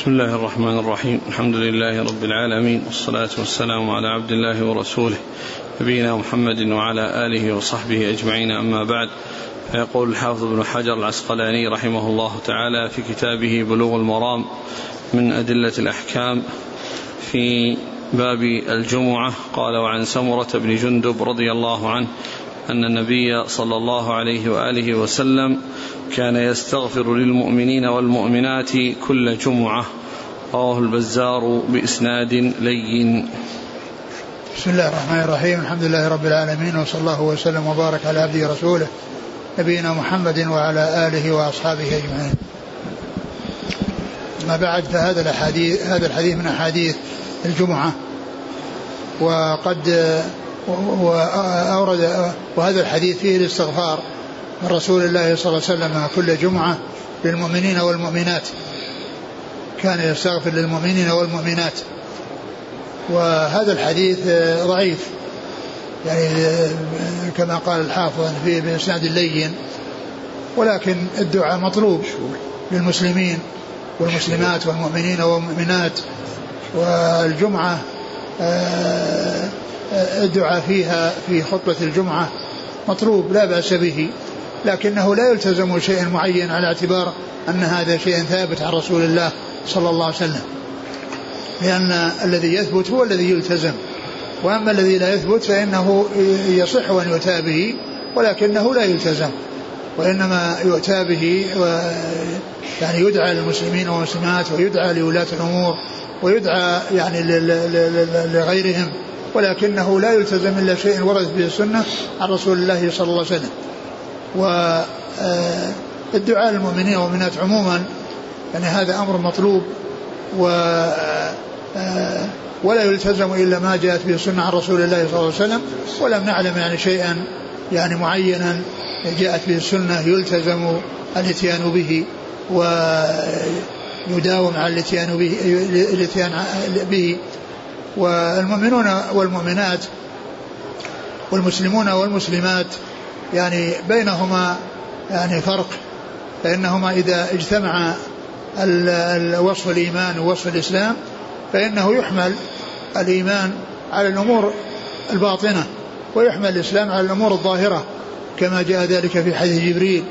بسم الله الرحمن الرحيم. الحمد لله رب العالمين والصلاة والسلام على عبد الله ورسوله نبينا محمد وعلى آله وصحبه أجمعين. أما بعد فيقول الحافظ ابن حجر العسقلاني رحمه الله تعالى في كتابه بلوغ المرام من أدلة الأحكام في باب الجمعة قال وعن سمرة بن جندب رضي الله عنه أن النبي صلى الله عليه وآله وسلم كان يستغفر للمؤمنين والمؤمنات كل جمعة. رواه البزار بإسناد لين. بسم الله الرحمن الرحيم. الحمد لله رب العالمين وصلى الله وسلم وبارك على عبده ورسوله نبينا محمد وعلى آله وأصحابه أجمعين. ما بعد فهذا الحديث هذا الحديث من أحاديث الجمعة. وقد وأورد وهذا الحديث فيه الاستغفار. من رسول الله صلى الله عليه وسلم كل جمعة للمؤمنين والمؤمنات. كان يستغفر للمؤمنين والمؤمنات. وهذا الحديث ضعيف. يعني كما قال الحافظ في بإسناد اللين ولكن الدعاء مطلوب للمسلمين والمسلمات والمؤمنين والمؤمنات. والجمعة آه، الدعاء فيها في خطبة الجمعة مطلوب لا بأس به. لكنه لا يلتزم شيء معين على اعتبار أن هذا شيء ثابت عن رسول الله صلى الله عليه وسلم. لأن الذي يثبت هو الذي يلتزم. وأما الذي لا يثبت فإنه يصح أن يؤتى به ولكنه لا يلتزم. وإنما يؤتى به و يعني يدعى للمسلمين والمسلمات ويدعى لولاة الأمور ويدعى يعني لغيرهم. ولكنه لا يلتزم إلا شيء وردت به السنة عن رسول الله صلى الله عليه وسلم. والدعاء آه، للمؤمنين والمؤمنات عموما يعني هذا أمر مطلوب و آه، ولا يلتزم إلا ما جاءت به السنة عن رسول الله صلى الله عليه وسلم ولم نعلم يعني شيئا يعني معينا جاءت به السنة يلتزم الاتيان به ويداوم على الاتيان به الاتيان به. والمؤمنون والمؤمنات والمسلمون والمسلمات يعني بينهما يعني فرق. فإنهما إذا اجتمع وصف الإيمان ووصف الإسلام فإنه يحمل الإيمان على الأمور الباطنة ويحمل الإسلام على الأمور الظاهرة كما جاء ذلك في حديث جبريل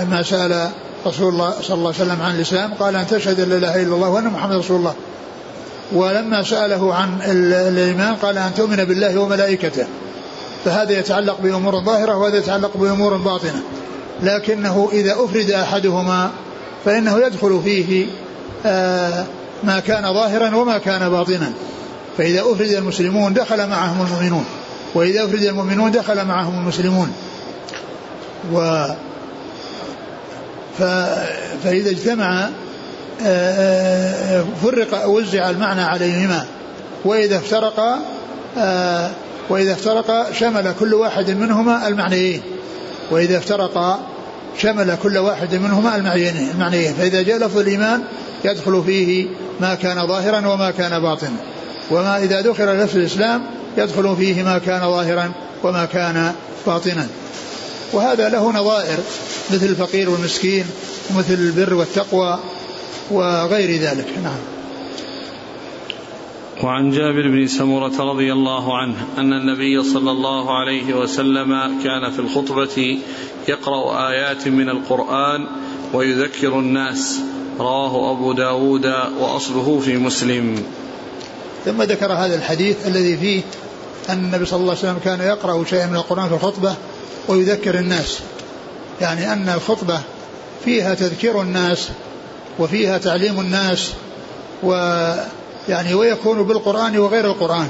لما سأل رسول الله صلى الله عليه وسلم عن الإسلام قال أن تشهد أن لا إله إلا الله وأن محمد رسول الله. ولما سأله عن الإيمان قال أن تؤمن بالله وملائكته. فهذا يتعلق بأمور ظاهرة وهذا يتعلق بأمور باطنة. لكنه إذا أفرد أحدهما فإنه يدخل فيه آه، ما كان ظاهرا وما كان باطنا. فإذا أفرد المسلمون دخل معهم المؤمنون وإذا أفرد المؤمنون دخل معهم المسلمون. و فإذا اجتمع آه، آه، فرق وزع المعنى عليهما وإذا افترقا وإذا افترقا شمل كل واحد منهما المعنيين. وإذا افترقا شمل كل واحد منهما المعنيين. فإذا جاء لفظ الإيمان يدخل فيه ما كان ظاهرا وما كان باطنا. وما إذا دخل لفظ الإسلام يدخل فيه ما كان ظاهرا وما كان باطنا. وهذا له نظائر مثل الفقير والمسكين ومثل البر والتقوى وغير ذلك. نعم. وعن جابر بن سمرة رضي الله عنه أن النبي صلى الله عليه وسلم كان في الخطبة يقرأ آيات من القرآن ويذكر الناس. رواه أبو داود وأصله في مسلم. ثم ذكر هذا الحديث الذي فيه أن النبي صلى الله عليه وسلم كان يقرأ شيئا من القرآن في الخطبة ويذكر الناس. يعني أن الخطبة فيها تذكير الناس وفيها تعليم الناس و يعني ويكون بالقرآن وغير القرآن.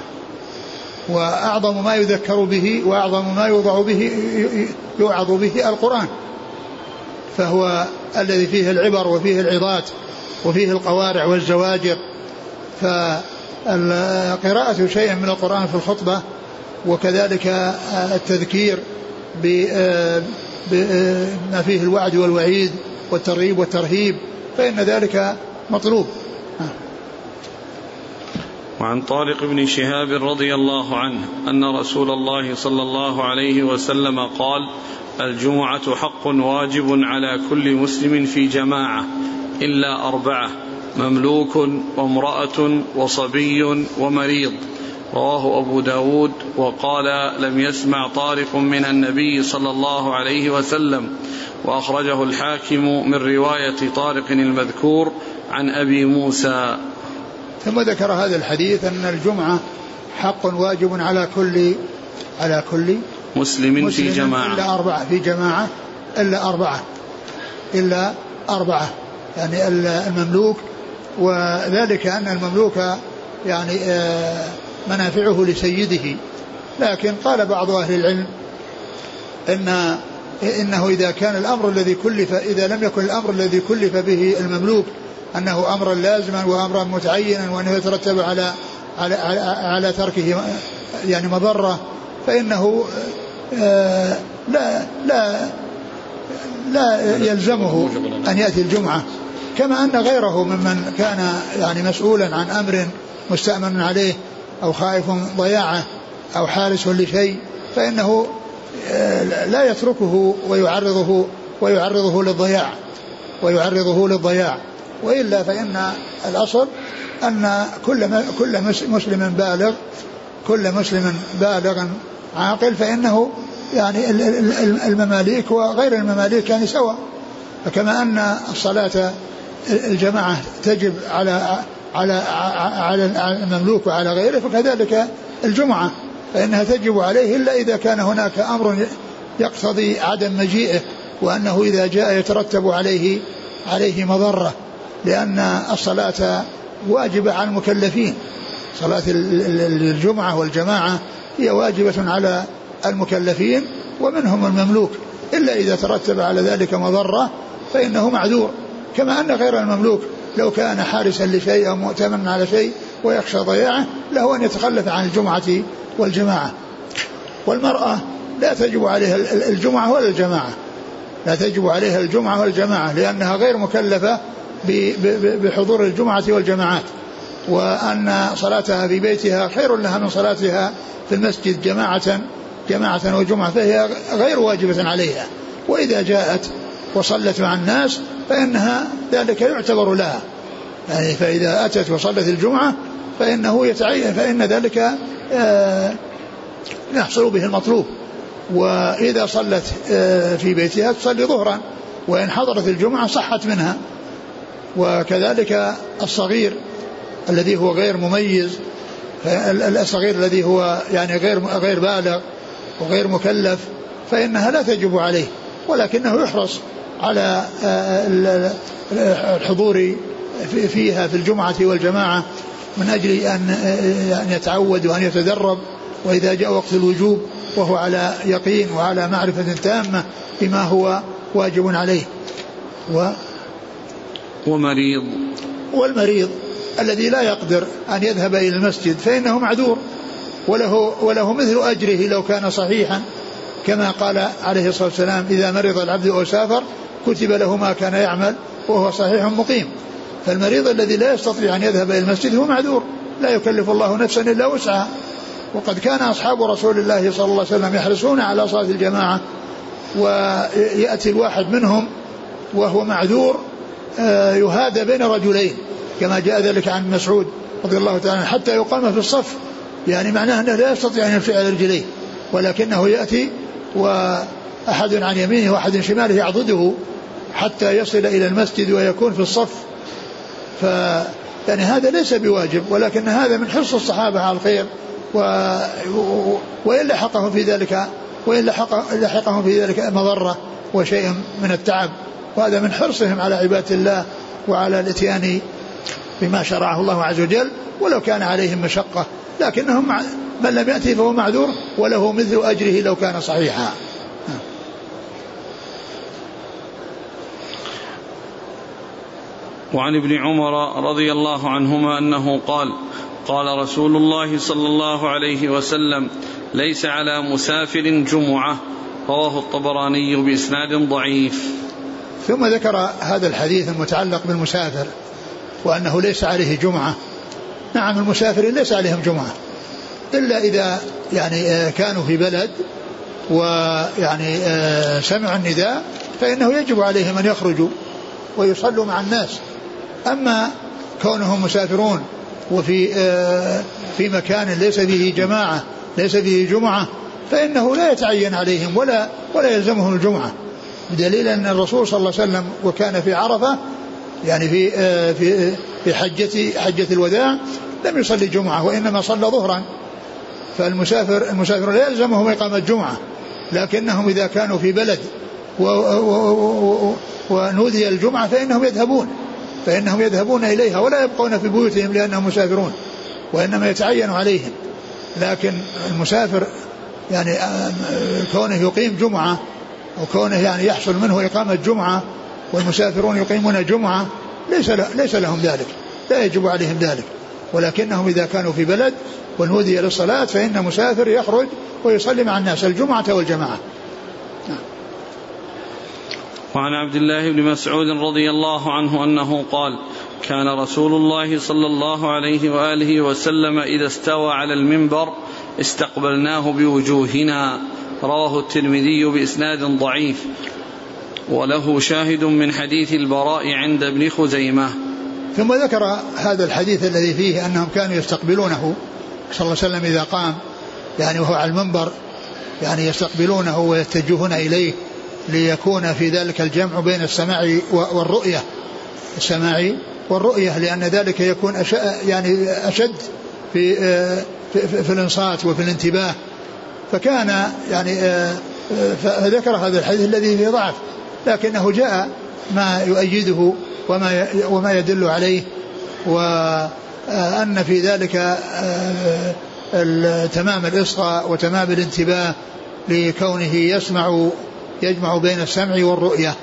وأعظم ما يذكر به وأعظم ما يوضع به يوعظ به القرآن. فهو الذي فيه العبر وفيه العظات وفيه القوارع والزواجر. فقراءة شيء من القرآن في الخطبة وكذلك التذكير بما فيه الوعد والوعيد والترغيب والترهيب فإن ذلك مطلوب. وعن طارق بن شهاب رضي الله عنه أن رسول الله صلى الله عليه وسلم قال الجمعة حق واجب على كل مسلم في جماعة إلا أربعة مملوك وامرأة وصبي ومريض. رواه أبو داود وقال لم يسمع طارق من النبي صلى الله عليه وسلم. وأخرجه الحاكم من رواية طارق المذكور عن أبي موسى. ثم ذكر هذا الحديث أن الجمعة حق واجب على كل على كل مسلم, مسلم في جماعة. إلا أربعة في جماعة إلا أربعة إلا أربعة يعني المملوك وذلك أن المملوك يعني آه، منافعه لسيده. لكن قال بعض أهل العلم إن إنه إذا كان الأمر الذي كلف إذا لم يكن الأمر الذي كلف به المملوك أنه أمرا لازما وأمرا متعينا وأنه يترتب على على على, على تركه يعني مضرة. فإنه آه، لا لا لا يلزمه أن يأتي الجمعة. كما أن غيره ممن كان يعني مسؤولا عن أمر مستأمن عليه أو خائف ضياعه أو حارس لشيء فإنه آه، لا يتركه ويعرضه ويعرضه للضياع. ويعرضه للضياع. وإلا فإن الأصل أن كل كل مسلم بالغ كل مسلم بالغ عاقل فإنه يعني المماليك وغير المماليك يعني سواء. فكما أن الصلاة الجماعة تجب على على على المملوك وعلى غيره فكذلك الجمعة فإنها تجب عليه إلا إذا كان هناك أمر يقتضي عدم مجيئه وأنه إذا جاء يترتب عليه عليه مضرة. لأن الصلاة واجبة على المكلفين. صلاة الجمعة والجماعة هي واجبة على المكلفين ومنهم المملوك. إلا إذا ترتب على ذلك مضرة فإنه معذور. كما أن غير المملوك لو كان حارسا لشيء أو مؤتمنا على شيء ويخشى ضياعه له أن يتخلف عن الجمعة والجماعة. والمرأة لا تجب عليها الجمعة ولا الجماعة. لا تجب عليها الجمعة والجماعة لأنها غير مكلفة بحضور الجمعة والجماعات وأن صلاتها في بيتها خير لها من صلاتها في المسجد جماعة جماعة وجمعة فهي غير واجبة عليها. وإذا جاءت وصلت مع الناس فإنها ذلك يعتبر لها. يعني فإذا أتت وصلت الجمعة فإنه يتعين فإن ذلك آه، يحصل به المطلوب. وإذا صلت آه، في بيتها تصلي ظهرا وإن حضرت الجمعة صحت منها. وكذلك الصغير الذي هو غير مميز الصغير الذي هو يعني غير غير بالغ وغير مكلف فإنها لا تجب عليه ولكنه يحرص على آه، الحضور فيها في الجمعة والجماعة من أجل أن آه، أن يتعود وأن يتدرب وإذا جاء وقت الوجوب وهو على يقين وعلى معرفة تامة بما هو واجب عليه. و ومريض. والمريض الذي لا يقدر أن يذهب إلى المسجد فإنه معذور وله وله مثل أجره لو كان صحيحا. كما قال عليه الصلاة والسلام إذا مرض العبد أو سافر كتب له ما كان يعمل وهو صحيح مقيم. فالمريض الذي لا يستطيع أن يذهب إلى المسجد هو معذور لا يكلف الله نفسا إلا وسعها. وقد كان أصحاب رسول الله صلى الله عليه وسلم يحرصون على صلاة الجماعة ويأتي الواحد منهم وهو معذور يهادى بين رجلين كما جاء ذلك عن مسعود رضي الله تعالى حتى يقام في الصف. يعني معناه أنه لا يستطيع أن يرفع رجليه ولكنه يأتي وأحد عن يمينه وأحد عن شماله يعضده حتى يصل إلى المسجد ويكون في الصف. ف يعني هذا ليس بواجب ولكن هذا من حرص الصحابة على الخير و... وإن لحقهم في ذلك وإن لحق... لحقهم في ذلك مضرة وشيء من التعب. وهذا من حرصهم على عبادة الله وعلى الاتيان بما شرعه الله عز وجل ولو كان عليهم مشقة لكنهم من لم يأتي فهو معذور وله مثل أجره لو كان صحيحا. وعن ابن عمر رضي الله عنهما أنه قال قال رسول الله صلى الله عليه وسلم ليس على مسافر جمعة. رواه الطبراني بإسناد ضعيف. ثم ذكر هذا الحديث المتعلق بالمسافر وأنه ليس عليه جمعة. نعم المسافر ليس عليهم جمعة. إلا إذا يعني آه، كانوا في بلد ويعني آه، سمعوا النداء فإنه يجب عليهم أن يخرجوا ويصلوا مع الناس. أما كونهم مسافرون وفي آه، في مكان ليس فيه جماعة ليس فيه جمعة فإنه لا يتعين عليهم ولا ولا يلزمهم الجمعة. بدليل أن الرسول صلى الله عليه وسلم وكان في عرفة يعني في آه، في في حجة حجة الوداع لم يصلي جمعة وإنما صلى ظهرا. فالمسافر المسافر لا يلزمهم إقامة جمعة لكنهم إذا كانوا في بلد ونودي الجمعة فإنهم يذهبون فإنهم يذهبون إليها ولا يبقون في بيوتهم لأنهم مسافرون وإنما يتعين عليهم. لكن المسافر يعني كونه يقيم جمعة وكونه يعني يحصل منه إقامة جمعة والمسافرون يقيمون جمعة ليس ليس لهم ذلك. لا يجب عليهم ذلك. ولكنهم إذا كانوا في بلد ونودي للصلاة فإن مسافر يخرج ويصلي مع الناس الجمعة والجماعة. وعن عبد الله بن مسعود رضي الله عنه أنه قال كان رسول الله صلى الله عليه وآله وسلم إذا استوى على المنبر استقبلناه بوجوهنا. رواه الترمذي بإسناد ضعيف وله شاهد من حديث البراء عند ابن خزيمة. ثم ذكر هذا الحديث الذي فيه أنهم كانوا يستقبلونه صلى الله عليه وسلم إذا قام يعني وهو على المنبر يعني يستقبلونه ويتجهون إليه ليكون في ذلك الجمع بين السماع والرؤية. السماع والرؤية لأن ذلك يكون أش يعني أشد في, في, في الإنصات وفي الانتباه. فكان يعني فذكر هذا الحديث الذي فيه ضعف لكنه جاء ما يؤيده وما وما يدل عليه وأن في ذلك تمام الإصغاء وتمام الانتباه لكونه يسمع يجمع بين السمع والرؤية.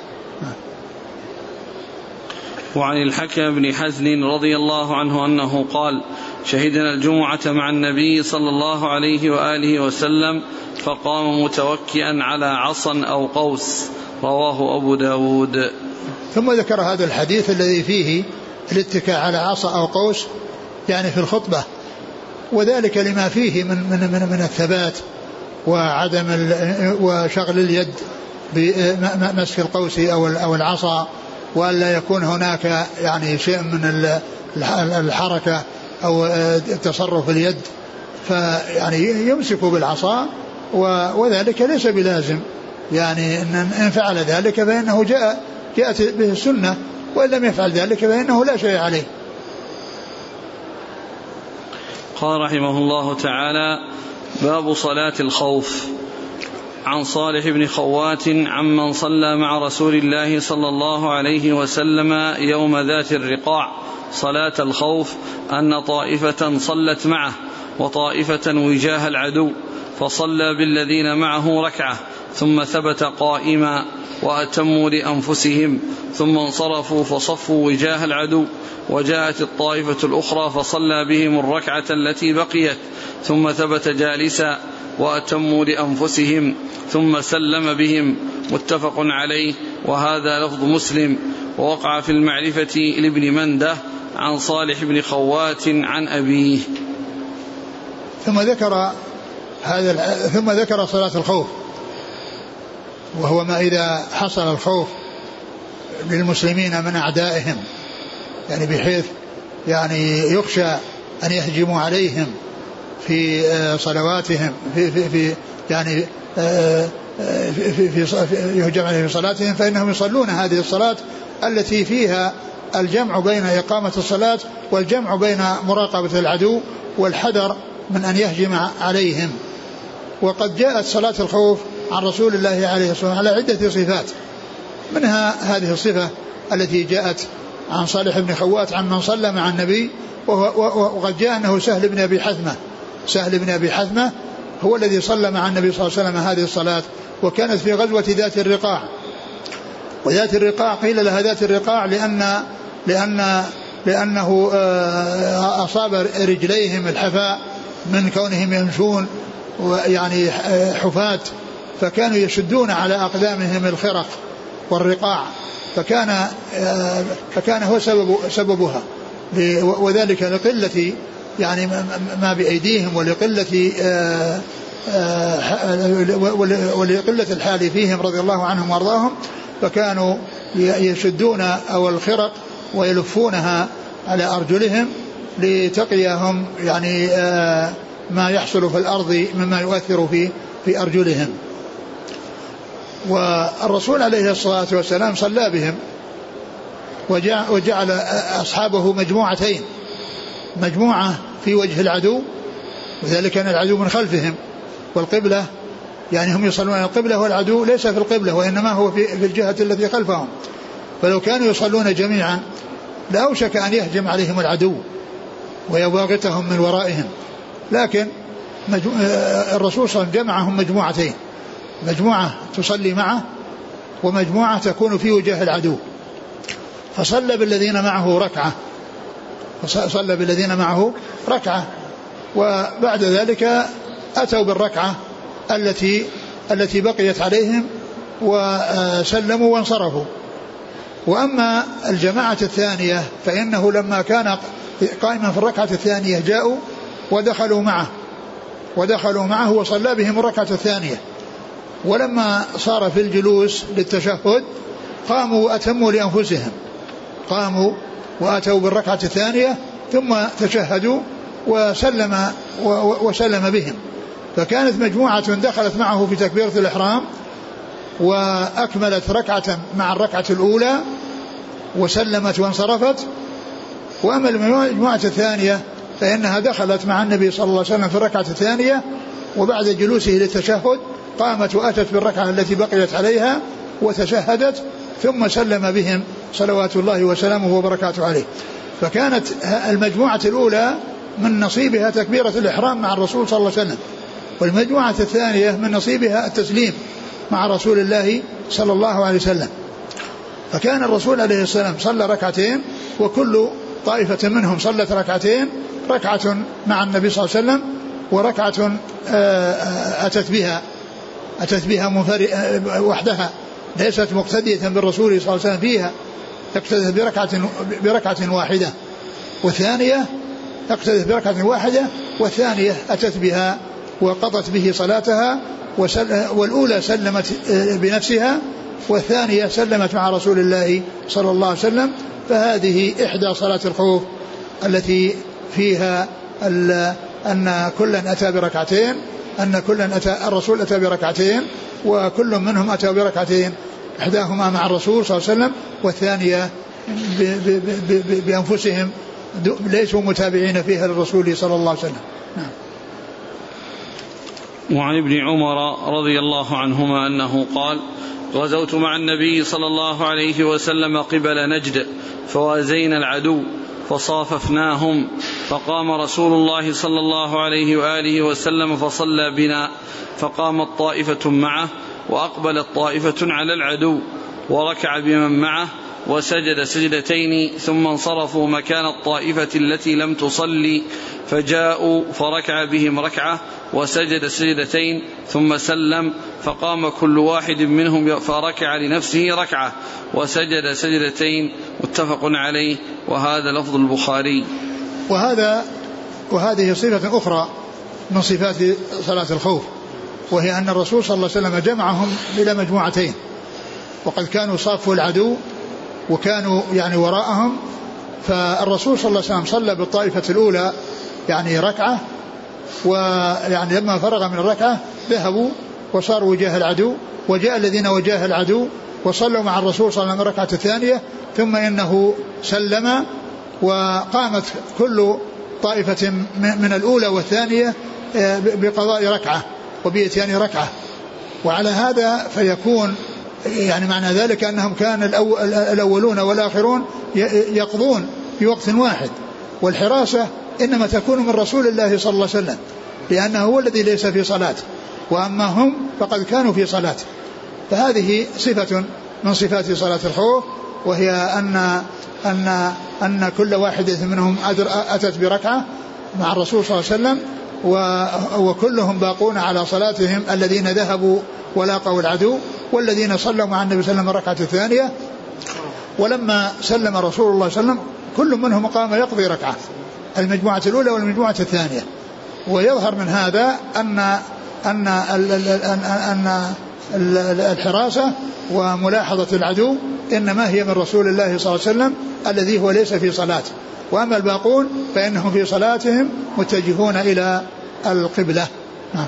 وعن الحكم بن حزن رضي الله عنه أنه قال شهدنا الجمعة مع النبي صلى الله عليه وآله وسلم فقام متوكئا على عصا أو قوس. رواه أبو داود. ثم ذكر هذا الحديث الذي فيه الاتكاء على عصا أو قوس يعني في الخطبة وذلك لما فيه من من من, من الثبات وعدم وشغل اليد بمسك القوس أو أو العصا وألا يكون هناك يعني شيء من الحركة أو تصرف اليد فيعني يمسك بالعصا وذلك ليس بلازم يعني إن فعل ذلك فإنه جاء جاءت به السنة وإن لم يفعل ذلك فإنه لا شيء عليه. قال رحمه الله تعالى باب صلاة الخوف عن صالح بن خوات عمن صلى مع رسول الله صلى الله عليه وسلم يوم ذات الرقاع صلاة الخوف أن طائفة صلت معه وطائفة وجاه العدو فصلى بالذين معه ركعة ثم ثبت قائما وأتموا لأنفسهم ثم انصرفوا فصفوا وجاه العدو وجاءت الطائفة الأخرى فصلى بهم الركعة التي بقيت ثم ثبت جالسا وأتموا لأنفسهم ثم سلم بهم. متفق عليه. وهذا لفظ مسلم. ووقع في المعرفة لابن منده عن صالح بن خوات عن أبيه. ثم ذكر هذا ثم ذكر صلاة الخوف. وهو ما إذا حصل الخوف للمسلمين من أعدائهم. يعني بحيث يعني يخشى أن يهجموا عليهم. في آه، صلواتهم في في, في يعني آه، آه، في في, في يهجم عليهم في صلاتهم فإنهم يصلون هذه الصلاة التي فيها الجمع بين إقامة الصلاة والجمع بين مراقبة العدو والحذر من أن يهجم عليهم. وقد جاءت صلاة الخوف عن رسول الله عليه الصلاة والسلام على عدة صفات. منها هذه الصفة التي جاءت عن صالح بن خوات عمن صلى مع النبي وقد جاء أنه سهل بن أبي حثمة. سهل بن أبي حثمة هو الذي صلى مع النبي صلى الله عليه وسلم هذه الصلاة وكانت في غزوة ذات الرقاع. وذات الرقاع قيل لها ذات الرقاع لأن لأن لأنه آه، أصاب رجليهم الحفاء من كونهم يمشون ويعني حفاة فكانوا يشدون على أقدامهم الخرق والرقاع فكان آه، فكان هو سبب سببها. وذلك لقلة يعني ما بأيديهم ولقلة آه، آه، ولقلة الحال فيهم رضي الله عنهم وأرضاهم فكانوا يشدون أو الخرق ويلفونها على أرجلهم لتقيهم يعني آه، ما يحصل في الأرض مما يؤثر في في أرجلهم. والرسول عليه الصلاة والسلام صلى بهم وجعل أصحابه مجموعتين. مجموعة في وجه العدو وذلك أن العدو من خلفهم والقبلة يعني هم يصلون إلى القبلة والعدو ليس في القبلة وإنما هو في, في الجهة التي خلفهم. فلو كانوا يصلون جميعا لأوشك أن يهجم عليهم العدو ويباغتهم من ورائهم. لكن الرسول صلى الله عليه وسلم جمعهم مجموعتين. مجموعة تصلي معه ومجموعة تكون في وجه العدو. فصلى بالذين معه ركعة. فصلى بالذين معه ركعة. وبعد ذلك أتوا بالركعة التي التي بقيت عليهم وسلموا وانصرفوا. وأما الجماعة الثانية فإنه لما كان قائما في الركعة الثانية جاءوا ودخلوا معه. ودخلوا معه وصلى بهم الركعة الثانية. ولما صار في الجلوس للتشهد قاموا وأتموا لأنفسهم. قاموا وأتوا بالركعة الثانية ثم تشهدوا وسلم وسلم بهم. فكانت مجموعة دخلت معه في تكبيرة الإحرام وأكملت ركعة مع الركعة الأولى وسلمت وانصرفت. وأما المجموعة الثانية فإنها دخلت مع النبي صلى الله عليه وسلم في الركعة الثانية وبعد جلوسه للتشهد قامت وأتت بالركعة التي بقيت عليها وتشهدت ثم سلم بهم صلوات الله وسلامه وبركاته عليه. فكانت المجموعة الأولى من نصيبها تكبيرة الإحرام مع الرسول صلى الله عليه وسلم والمجموعة الثانية من نصيبها التسليم مع رسول الله صلى الله عليه وسلم. فكان الرسول عليه السلام صلى ركعتين وكل طائفة منهم صلت ركعتين ركعة مع النبي صلى الله عليه وسلم وركعة آه، آه، أتت بها أتت بها آه، وحدها. ليست مقتدية بالرسول صلى الله عليه وسلم فيها اقتدت بركعة بركعة واحدة. والثانية اقتدت بركعة واحدة والثانية أتت بها وقضت به صلاتها والأولى سلمت بنفسها والثانية سلمت مع رسول الله صلى الله عليه وسلم. فهذه إحدى صلاة الخوف التي فيها أن كلا أتى بركعتين أن كلا أتى الرسول أتى بركعتين وكل منهم أتى بركعتين. إحداهما مع الرسول صلى الله عليه وسلم والثانية بأنفسهم ليسوا متابعين فيها للرسول صلى الله عليه وسلم. نعم. وعن ابن عمر رضي الله عنهما أنه قال غزوت مع النبي صلى الله عليه وسلم قبل نجد فوازينا العدو فصاففناهم فقام رسول الله صلى الله عليه وآله وسلم فصلى بنا فقامت طائفة معه وأقبلت طائفة على العدو وركع بمن معه وسجد سجدتين ثم انصرفوا مكان الطائفة التي لم تصلي فجاءوا فركع بهم ركعة وسجد سجدتين ثم سلم فقام كل واحد منهم فركع لنفسه ركعة وسجد سجدتين متفق عليه وهذا لفظ البخاري. وهذا وهذه صفة أخرى من صفات صلاة الخوف. وهي أن الرسول صلى الله عليه وسلم جمعهم إلى مجموعتين. وقد كانوا صافوا العدو وكانوا يعني وراءهم فالرسول صلى الله عليه وسلم صلى بالطائفة الأولى يعني ركعة ويعني لما فرغ من الركعة ذهبوا وصاروا وجاه العدو وجاء الذين وجاه العدو وصلوا مع الرسول صلى الله عليه وسلم الركعة الثانية ثم إنه سلم وقامت كل طائفة من الأولى والثانية بقضاء ركعة. وبإتيان ركعة. وعلى هذا فيكون يعني معنى ذلك أنهم كان الأولون والآخرون يقضون في وقت واحد. والحراسة إنما تكون من رسول الله صلى الله عليه وسلم لأنه هو الذي ليس في صلاة. وأما هم فقد كانوا في صلاة. فهذه صفة من صفات صلاة الخوف وهي أن أن أن كل واحدة منهم أتت بركعة مع الرسول صلى الله عليه وسلم وكلهم باقون على صلاتهم الذين ذهبوا ولاقوا العدو والذين صلوا مع النبي صلى الله عليه وسلم الركعة الثانية. ولما سلم رسول الله صلى الله عليه وسلم كل منهم قام يقضي ركعة المجموعة الأولى والمجموعة الثانية. ويظهر من هذا أن أن أن الحراسة وملاحظة العدو إنما هي من رسول الله صلى الله عليه وسلم الذي هو ليس في صلاة وأما الباقون فإنهم في صلاتهم متجهون إلى القبلة. نعم.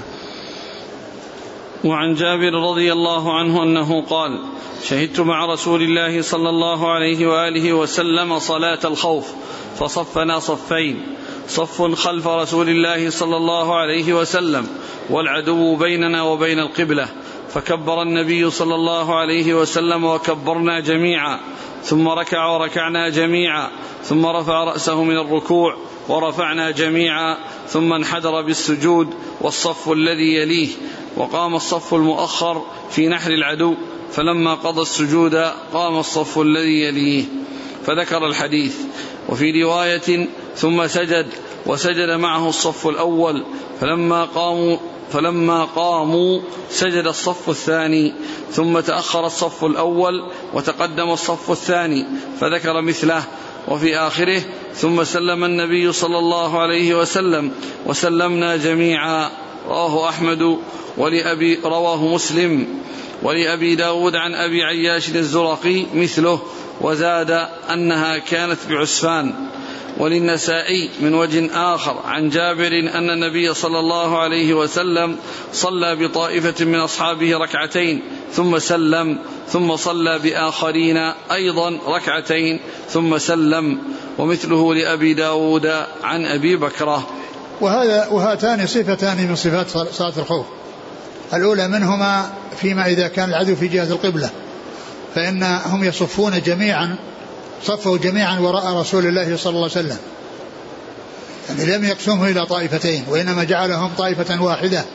وعن جابر رضي الله عنه أنه قال شهدت مع رسول الله صلى الله عليه وآله وسلم صلاة الخوف فصفنا صفين صف خلف رسول الله صلى الله عليه وسلم والعدو بيننا وبين القبلة فكبر النبي صلى الله عليه وسلم وكبرنا جميعا ثم ركع وركعنا جميعا ثم رفع رأسه من الركوع ورفعنا جميعا ثم انحدر بالسجود والصف الذي يليه وقام الصف المؤخر في نحر العدو فلما قضى السجود قام الصف الذي يليه. فذكر الحديث. وفي رواية ثم سجد وسجد معه الصف الأول فلما قاموا فلما قاموا سجد الصف الثاني ثم تأخر الصف الأول وتقدم الصف الثاني فذكر مثله وفي آخره ثم سلم النبي صلى الله عليه وسلم وسلمنا جميعا رواه أحمد ولأبي رواه مسلم ولأبي داود عن أبي عياش الزرقي مثله وزاد أنها كانت بعسفان. وللنسائي من وجه آخر عن جابر أن النبي صلى الله عليه وسلم صلى بطائفة من أصحابه ركعتين ثم سلم ثم صلى بآخرين أيضا ركعتين ثم سلم ومثله لأبي داود عن أبي بكرة وهذا وهاتان صفتان من صفات صلاة الخوف. الأولى منهما فيما إذا كان العدو في جهة القبلة فإنهم يصفون جميعا صفوا جميعا وراء رسول الله صلى الله عليه وسلم. يعني لم يقسمه إلى طائفتين وإنما جعلهم طائفة واحدة.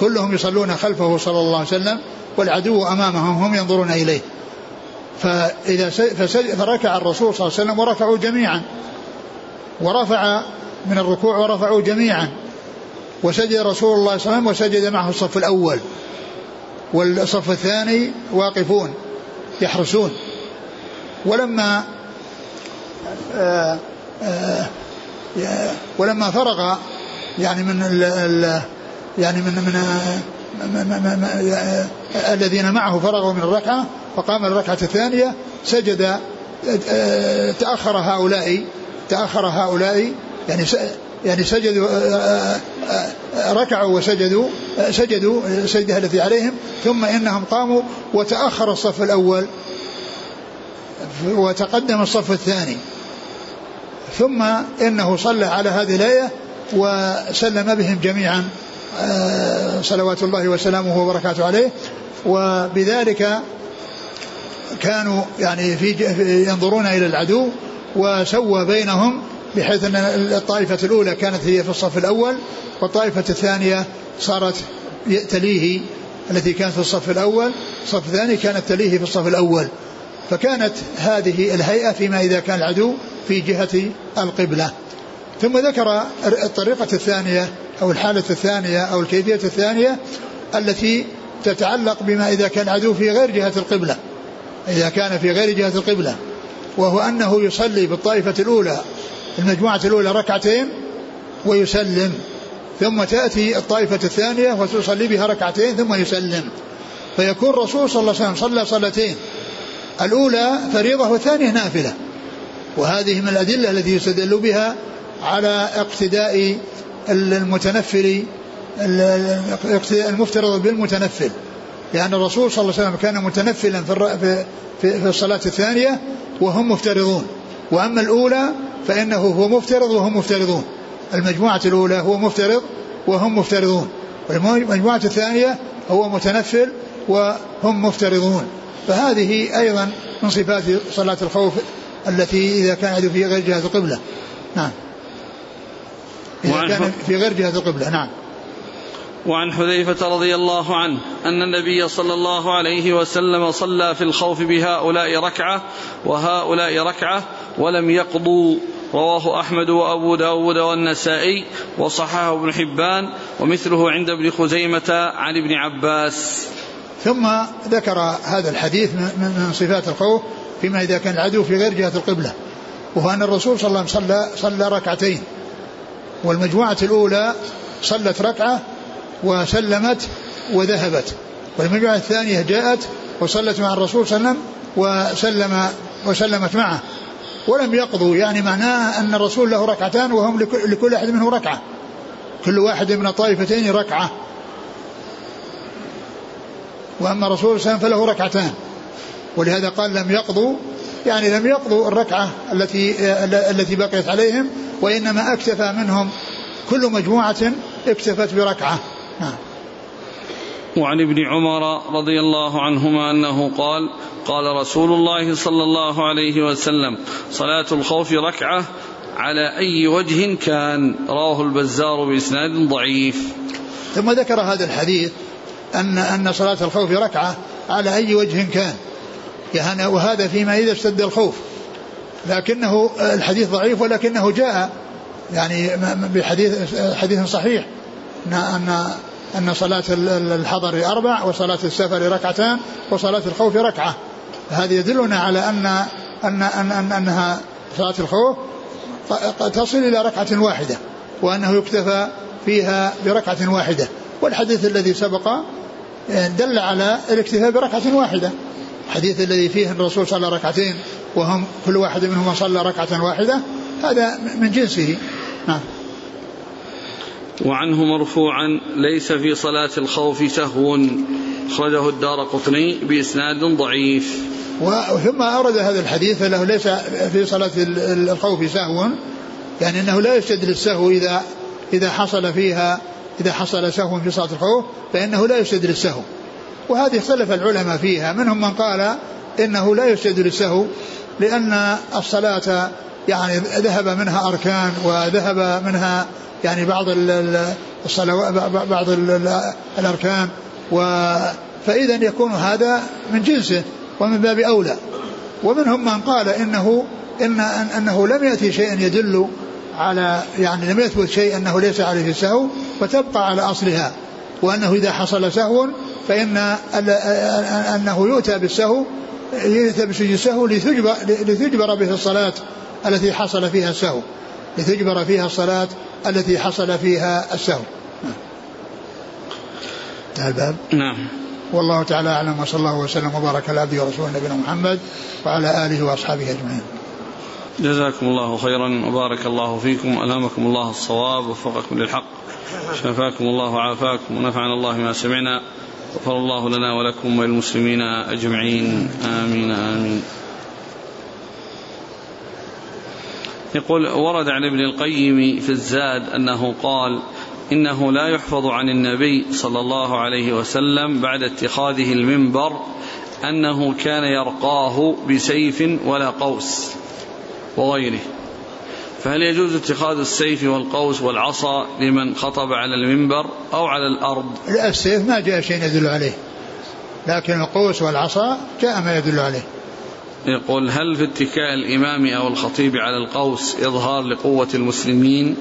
كلهم يصلون خلفه صلى الله عليه وسلم والعدو أمامهم هم ينظرون إليه. فإذا فركع الرسول صلى الله عليه وسلم وركعوا جميعا. ورفع من الركوع ورفعوا جميعا. وسجد رسول الله صلى الله عليه وسلم وسجد معه الصف الأول. والصف الثاني واقفون يحرسون. ولما ولما فرغ يعني من ال ال يعني من من الذين معه فرغوا من الركعة فقام الركعة الثانية سجد تأخر هؤلاء تأخر هؤلاء يعني يعني سجدوا ركعوا وسجدوا سجدوا السجدة التي عليهم ثم إنهم قاموا وتأخر الصف الأول وتقدم الصف الثاني. ثم إنه صلى على هذه الآية وسلم بهم جميعا آه، صلوات الله وسلامه وبركاته عليه. وبذلك كانوا يعني في ينظرون إلى العدو وسوى بينهم بحيث أن الطائفة الأولى كانت هي في الصف الأول والطائفة الثانية صارت تليه التي كانت في الصف الأول. الصف الثاني كانت تليه في الصف الأول. فكانت هذه الهيئة فيما إذا كان العدو في جهة القبلة. ثم ذكر الطريقة الثانية أو الحالة الثانية أو الكيفية الثانية التي تتعلق بما إذا كان العدو في غير جهة القبلة. إذا كان في غير جهة القبلة. وهو أنه يصلي بالطائفة الأولى المجموعة الأولى ركعتين ويسلم. ثم تأتي الطائفة الثانية وتصلي بها ركعتين ثم يسلم. فيكون الرسول صلى الله عليه وسلم صلى صلاتين. الأولى فريضة والثانية نافلة. وهذه من الأدلة التي يستدل بها على اقتداء المتنفل المفترض بالمتنفل. لأن الرسول صلى الله عليه وسلم كان متنفلا في في الصلاة الثانية وهم مفترضون. وأما الأولى فإنه هو مفترض وهم مفترضون. المجموعة الأولى هو مفترض وهم مفترضون. والمجموعة الثانية هو متنفل وهم مفترضون. فهذه أيضا من صفات صلاة الخوف التي إذا كان في غير جهة القبلة. نعم. إذا كان في غير جهة القبلة. نعم. وعن حذيفة رضي الله عنه أن النبي صلى الله عليه وسلم صلى في الخوف بهؤلاء ركعة وهؤلاء ركعة ولم يقضوا. رواه أحمد وأبو داود والنسائي وصححه ابن حبان ومثله عند ابن خزيمة عن ابن عباس. ثم ذكر هذا الحديث من صفات الخوف فيما إذا كان العدو في غير جهة القبلة. وهو أن الرسول صلى الله عليه وسلم صلى, صلى ركعتين. والمجموعة الأولى صلت ركعة وسلمت وذهبت. والمجموعة الثانية جاءت وصلت مع الرسول صلى الله عليه وسلم وسلم وسلمت معه. ولم يقضوا يعني معناه أن الرسول له ركعتان وهم لكل أحد منهم ركعة. كل واحد من الطائفتين ركعة. وأما الرسول صلى الله عليه وسلم فله ركعتان. ولهذا قال لم يقضوا يعني لم يقضوا الركعة التي التي بقيت عليهم وإنما أكتفى منهم كل مجموعة اكتفت بركعة. نعم. وعن ابن عمر رضي الله عنهما أنه قال قال رسول الله صلى الله عليه وسلم صلاة الخوف ركعة على أي وجه كان رواه البزار بإسناد ضعيف. ثم ذكر هذا الحديث أن أن صلاة الخوف ركعة على أي وجه كان. يعني وهذا فيما إذا اشتد الخوف. لكنه الحديث ضعيف ولكنه جاء يعني بحديث حديث صحيح. ان أن صلاة الحضر أربع وصلاة السفر ركعتان وصلاة الخوف ركعة. هذا يدلنا على أن أن أن, أن أنها صلاة الخوف تصل إلى ركعة واحدة وأنه يكتفى فيها بركعة واحدة. والحديث الذي سبق دل على الاكتفاء بركعة واحدة. الحديث الذي فيه الرسول صلى ركعتين وهم كل واحد منهم صلى ركعة واحدة هذا من جنسه. نعم. وعنه مرفوعا ليس في صلاة الخوف سهو أخرجه الدار قطني بإسناد ضعيف. وثم أورد هذا الحديث فله ليس في صلاة الخوف سهو يعني أنه لا يسجد للسهو إذا إذا حصل فيها إذا حصل سهو في صلاة الخوف فإنه لا يسجد للسهو وهذه اختلف العلماء فيها منهم من قال إنه لا يسجد للسهو لأن الصلاة يعني ذهب منها أركان وذهب منها يعني بعض الصلوات بعض الأركان و فإذا يكون هذا من جنسه ومن باب أولى. ومنهم من قال إنه إن أنه لم يأتي شيء يدل على يعني لم يثبت شيء أنه ليس عليه سهو فتبقى على أصلها. وأنه إذا حصل سهو فإن أنه يؤتى بالسهو يؤتى بسجود السهو لتجبر, لتجبر به الصلاة التي حصل فيها السهو. لتجبر فيها الصلاة التي حصل فيها السهو. انتهى الباب. نعم. والله تعالى أعلم وصلى الله وسلم وبارك على عبده ورسوله نبينا محمد وعلى آله وأصحابه أجمعين. جزاكم الله خيرا وبارك الله فيكم. ألهمكم الله الصواب ووفقكم للحق شفاكم الله وعافاكم ونفعنا الله ما سمعنا غفر الله لنا ولكم وللمسلمين أجمعين. آمين آمين. يقول ورد عن ابن القيم في الزاد أنه قال إنه لا يحفظ عن النبي صلى الله عليه وسلم بعد اتخاذه المنبر أنه كان يرقاه بسيف ولا قوس. وغيره. فهل يجوز اتخاذ السيف والقوس والعصا لمن خطب على المنبر أو على الأرض؟ السيف ما جاء شيء يدل عليه. لكن القوس والعصا جاء ما يدل عليه. يقول هل في اتكاء الإمام أو الخطيب على القوس إظهار لقوة المسلمين؟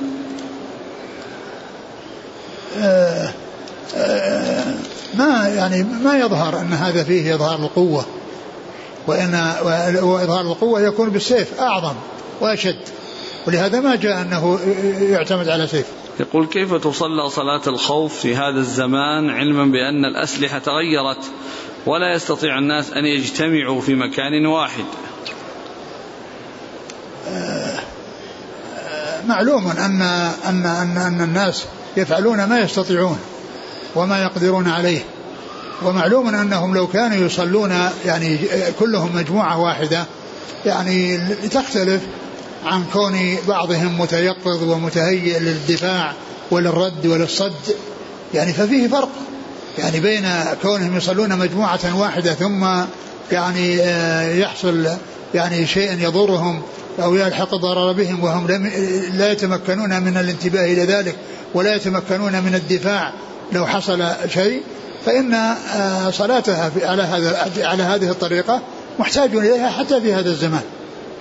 آه آه ما يعني ما يظهر أن هذا فيه إظهار القوة وإن وإظهار القوة يكون بالسيف أعظم وأشد. ولهذا ما جاء أنه يعتمد على سيف. يقول كيف تصلى صلاة الخوف في هذا الزمان علما بأن الأسلحة تغيرت ولا يستطيع الناس أن يجتمعوا في مكان واحد؟ معلوم أن أن أن أن الناس يفعلون ما يستطيعون وما يقدرون عليه. ومعلوم أنهم لو كانوا يصلون يعني كلهم مجموعة واحدة يعني تختلف عن كون بعضهم متيقظ ومتهيئ للدفاع وللرد وللصد. يعني ففيه فرق. يعني بين كونهم يصلون مجموعة واحدة ثم يعني آه، يحصل يعني شيء يضرهم أو يلحق الضرر بهم وهم لم لا يتمكنون من الانتباه إلى ذلك ولا يتمكنون من الدفاع لو حصل شيء. فإن آه، صلاتها على هذا على هذه الطريقة محتاج إليها حتى في هذا الزمان.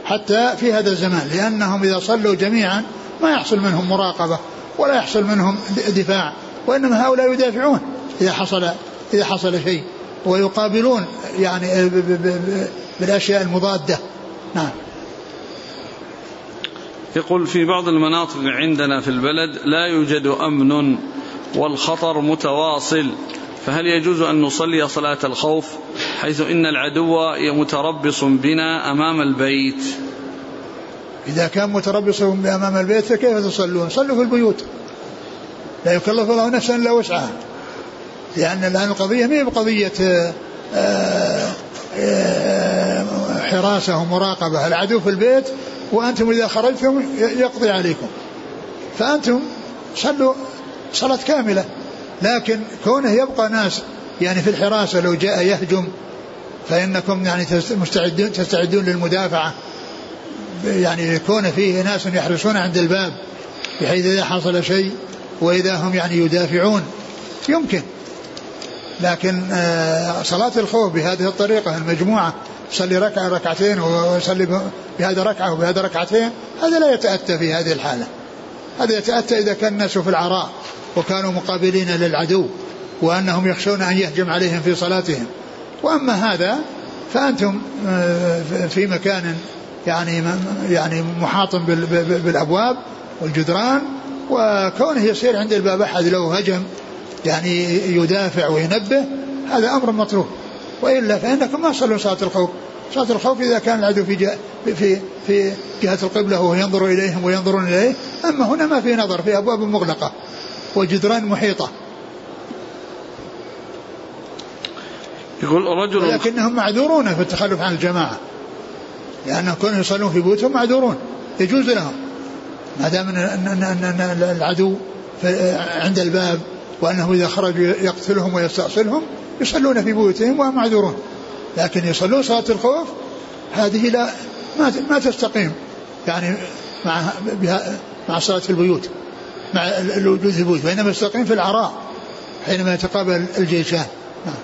حتى في هذا الزمان. لأنهم إذا صلوا جميعا ما يحصل منهم مراقبة ولا يحصل منهم دفاع وإنما هؤلاء يدافعون إذا حصل إذا حصل شيء ويقابلون يعني بالأشياء المضادة. نعم. يقول في بعض المناطق عندنا في البلد لا يوجد أمن والخطر متواصل. فهل يجوز أن نصلي صلاة الخوف حيث إن العدو متربص بنا أمام البيت؟ إذا كان متربصهم أمام البيت فكيف تصلون؟ صلوا في البيوت. لا يكلف الله نفسا إلا وسعها. لأن الآن القضية ما هي بقضية آه، آه، حراسة ومراقبة العدو في البيت وأنتم إذا خرجتم يقضي عليكم. فأنتم صلوا صلاة كاملة. لكن كونه يبقى ناس يعني في الحراسة لو جاء يهجم فإنكم يعني مستعدون تستعدون للمدافعة. يعني يكون فيه ناس يحرسون عند الباب بحيث إذا حصل شيء وإذا هم يعني يدافعون. يمكن. لكن آه، صلاة الخوف بهذه الطريقة المجموعة يصلي ركعة ركعتين ويصلي بهذا ركعة وبهذا ركعتين هذا لا يتأتى في هذه الحالة. هذا يتأتى إذا كان الناس في العراء. وكانوا مقابلين للعدو وأنهم يخشون أن يهجم عليهم في صلاتهم. وأما هذا فأنتم آه، في مكان يعني يعني محاط بالأبواب والجدران وكونه يصير عند الباب أحد لو هجم يعني يدافع وينبه هذا أمر مطلوب. وإلا فإنكم ما تصلون صلاة الخوف. صلاة الخوف إذا كان العدو في في في جهة القبلة وهو ينظر إليهم وينظرون إليه أما هنا ما في نظر في أبواب مغلقة. وجدران محيطة. يقول رجل ولكنهم معذورون في التخلف عن الجماعة. لأنهم كانوا يصلون في بيوتهم معذورون. يجوز لهم. ما دام أن العدو عند الباب وأنه إذا خرجوا يقتلهم ويستأصلهم يصلون في بيوتهم وهم معذورون. لكن يصلون صلاة الخوف هذه لا ما ما تستقيم. يعني مع مع صلاة البيوت. مع الوجود في البيوت وإنما يستقيم في العراء حينما يتقابل الجيشان نعم.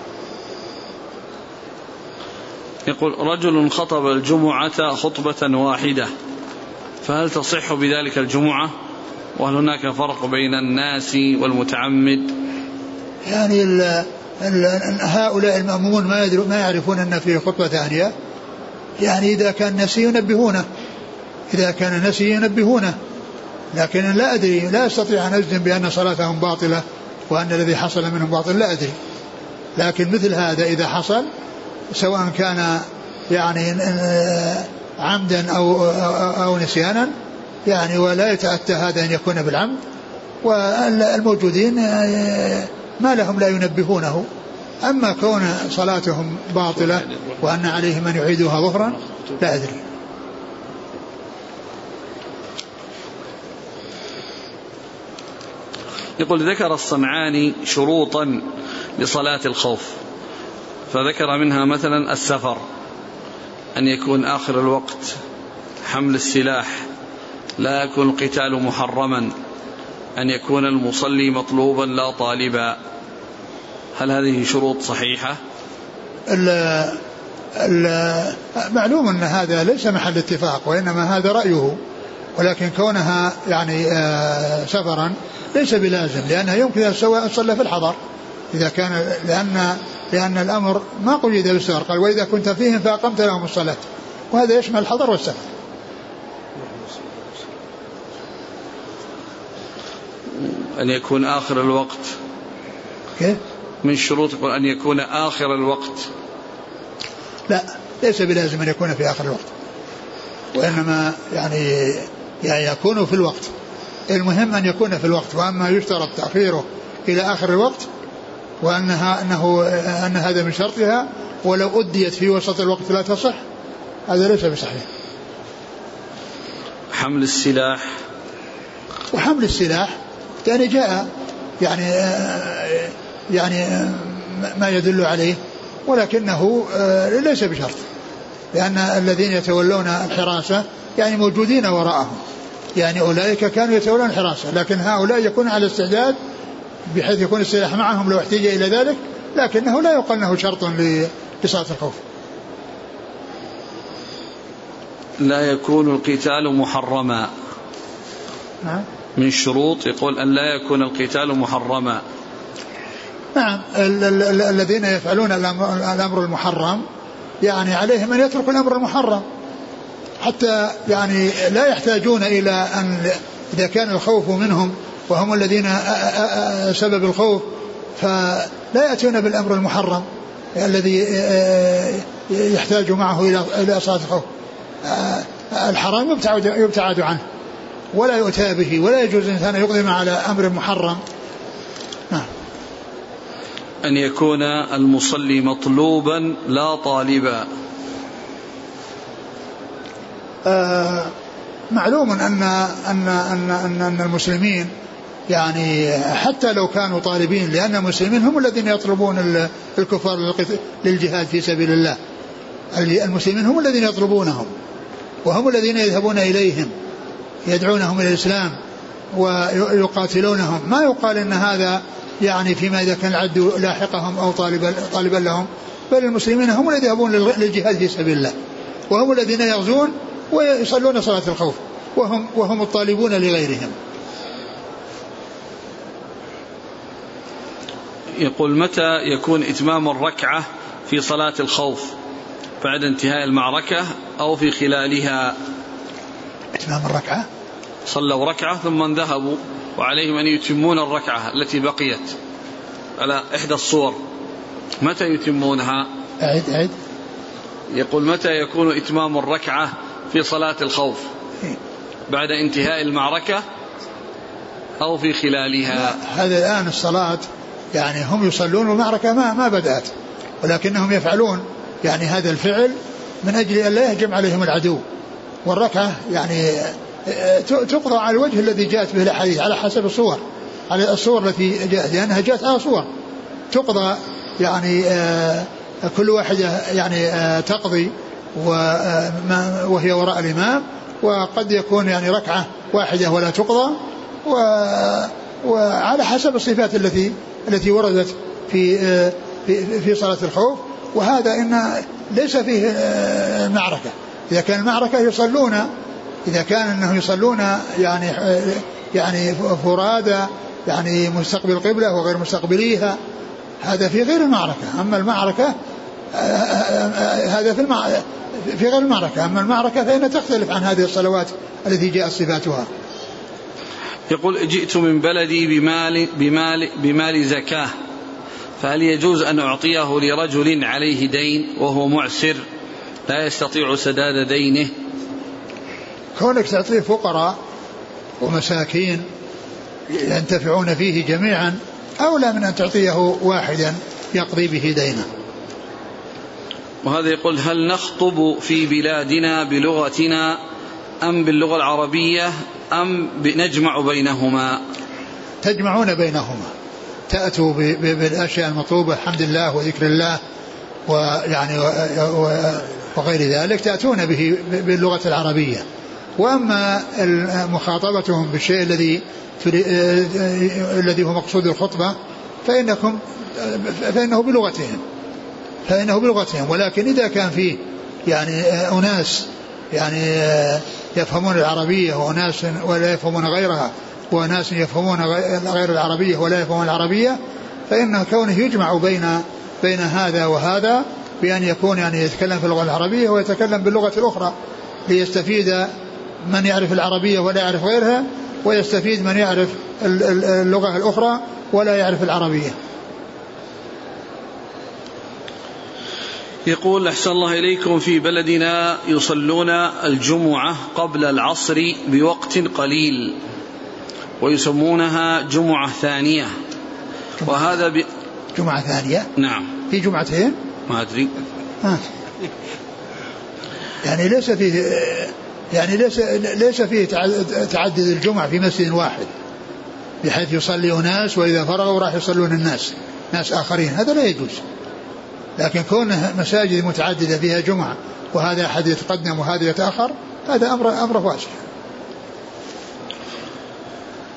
يقول رجل خطب الجمعة خطبة واحدة فهل تصح بذلك الجمعة؟ وهل هناك فرق بين الناس والمتعمد؟ يعني ال ال هؤلاء المأمومون ما ما يعرفون أن في خطبة ثانية. يعني إذا كان نسي ينبهونه إذا كان نسي ينبهونه. لكن لا أدري لا أستطيع أن أجزم بأن صلاتهم باطلة وأن الذي حصل منهم باطل لا أدري. لكن مثل هذا إذا حصل سواء كان يعني عمدا أو, أو نسيانا يعني ولا يتأتى هذا أن يكون بالعمد والموجودين ما لهم لا ينبهونه. أما كون صلاتهم باطلة وأن عليهم أن يعيدوها ظهرا لا أدري. يقول ذكر الصنعاني شروطا لصلاة الخوف فذكر منها مثلا السفر أن يكون آخر الوقت حمل السلاح لا يكون القتال محرما أن يكون المصلي مطلوبا لا طالبا. هل هذه شروط صحيحة؟ معلوم أن هذا ليس محل اتفاق وإنما هذا رأيه. ولكن كونها يعني آه، سفرا ليس بلازم لأنها يمكن أن صلى في الحضر إذا كان لأن لأن الأمر ما قيد بالسفر قال وإذا كنت فيهم فأقمت لهم الصلاة وهذا يشمل الحضر والسفر. أن يكون آخر الوقت. كيف؟ من شروط أن يكون آخر الوقت. لا ليس بلازم أن يكون في آخر الوقت وإنما يعني يعني يكون في الوقت. المهم أن يكون في الوقت وأما يشترط تأخيره إلى آخر الوقت وأنها أنه أن هذا من شرطها ولو أديت في وسط الوقت لا تصح هذا ليس بصحيح. حمل السلاح. وحمل السلاح يعني جاء يعني يعني ما يدل عليه ولكنه ليس بشرط لأن الذين يتولون الحراسة يعني موجودين وراءهم. يعني أولئك كانوا يتولون الحراسة لكن هؤلاء يكون على استعداد بحيث يكون السلاح معهم لو احتاج إلى ذلك لكنه لا يقال أنه شرط لصلاة الخوف. لا يكون القتال محرما. نعم. من شروط يقول أن لا يكون القتال محرما. نعم الذين يفعلون الأمر المحرم يعني عليهم أن يتركوا الأمر المحرم. حتى يعني لا يحتاجون إلى أن إذا كان الخوف منهم وهم الذين سبب الخوف فلا يأتون بالأمر المحرم الذي يحتاج معه إلى صلاة الخوف. الحرام يبتعد, يبتعد عنه ولا يؤتى به ولا يجوز الإنسان يقدم على أمر محرم. نعم. أن يكون المصلي مطلوبا لا طالبا. معلوم أن أن أن أن, أن المسلمين يعني حتى لو كانوا طالبين لأن المسلمين هم الذين يطلبون الكفار للجهاد في سبيل الله. المسلمين هم الذين يطلبونهم وهم الذين يذهبون إليهم يدعونهم إلى الإسلام ويقاتلونهم. ما يقال أن هذا يعني فيما إذا كان العد لاحقهم أو طالبا, طالبا لهم بل المسلمين هم الذين يذهبون للجهاد في سبيل الله وهم الذين يغزون ويصلون صلاة الخوف. وهم وهم الطالبون لغيرهم. يقول متى يكون إتمام الركعة في صلاة الخوف؟ بعد انتهاء المعركة أو في خلالها؟ إتمام الركعة. صلوا ركعة ثم ذهبوا وعليهم أن يتمون الركعة التي بقيت على إحدى الصور. متى يتمونها؟ أعد أعد. يقول متى يكون إتمام الركعة في صلاة الخوف. بعد انتهاء المعركة أو في خلالها هذا الآن الصلاة يعني هم يصلون والمعركة ما ما بدأت ولكنهم يفعلون يعني هذا الفعل من أجل أن لا يهجم عليهم العدو والركعة يعني تقضى على الوجه الذي جاءت به الأحاديث على حسب الصور على الصور التي جاءت لأنها جاءت على صور تقضى يعني آه، كل واحدة يعني آه، تقضي وهي وراء الإمام وقد يكون يعني ركعة واحدة ولا تقضى وعلى حسب الصفات التي التي وردت في في في صلاة الخوف وهذا إن ليس فيه معركة إذا كان المعركة يصلون إذا كان أنهم يصلون يعني يعني فرادى يعني مستقبل القبلة وغير مستقبليها هذا في غير المعركة أما المعركة هذا في. في غير المعركة. أما المعركة فإنها تختلف عن هذه الصلوات التي جاءت صفاتها. يقول جئت من بلدي بمال بمال بمال زكاة فهل يجوز أن أعطيه لرجل عليه دين وهو معسر لا يستطيع سداد دينه؟ كونك تعطيه فقراء ومساكين ينتفعون فيه جميعا أولى من أن تعطيه واحدا يقضي به دينه. وهذا يقول هل نخطب في بلادنا بلغتنا أم باللغة العربية أم نجمع بينهما؟ تجمعون بينهما. تأتوا بالأشياء المطلوبة الحمد لله وذكر الله ويعني وغير ذلك تأتون به باللغة العربية. وأما مخاطبتهم بالشيء الذي الذي هو مقصود الخطبة فإنكم فإنه بلغتهم. فإنه بلغتهم. ولكن إذا كان فيه يعني أناس يعني يفهمون العربية وأناس ولا يفهمون غيرها وناس يفهمون غير العربية ولا يفهمون العربية فإن كونه يجمع بين بين هذا وهذا بأن يكون يعني يتكلم في اللغة العربية ويتكلم باللغة الأخرى ليستفيد من يعرف العربية ولا يعرف غيرها ويستفيد من يعرف اللغة الأخرى ولا يعرف العربية. يقول أحسن الله إليكم في بلدنا يصلون الجمعة قبل العصر بوقت قليل ويسمونها جمعة ثانية. وهذا ب... جمعة ثانية؟ نعم. في جمعتين؟ ما أدري. آه. يعني ليس فيه يعني ليس ليس فيه تعدد الجمع في مسجد واحد بحيث يصلي أناس وإذا فرغوا راح يصلون الناس ناس آخرين. هذا لا يجوز. لكن كون مساجد متعددة فيها جمعة وهذا أحد يتقدم وهذا يتأخر هذا أمر أمر واسع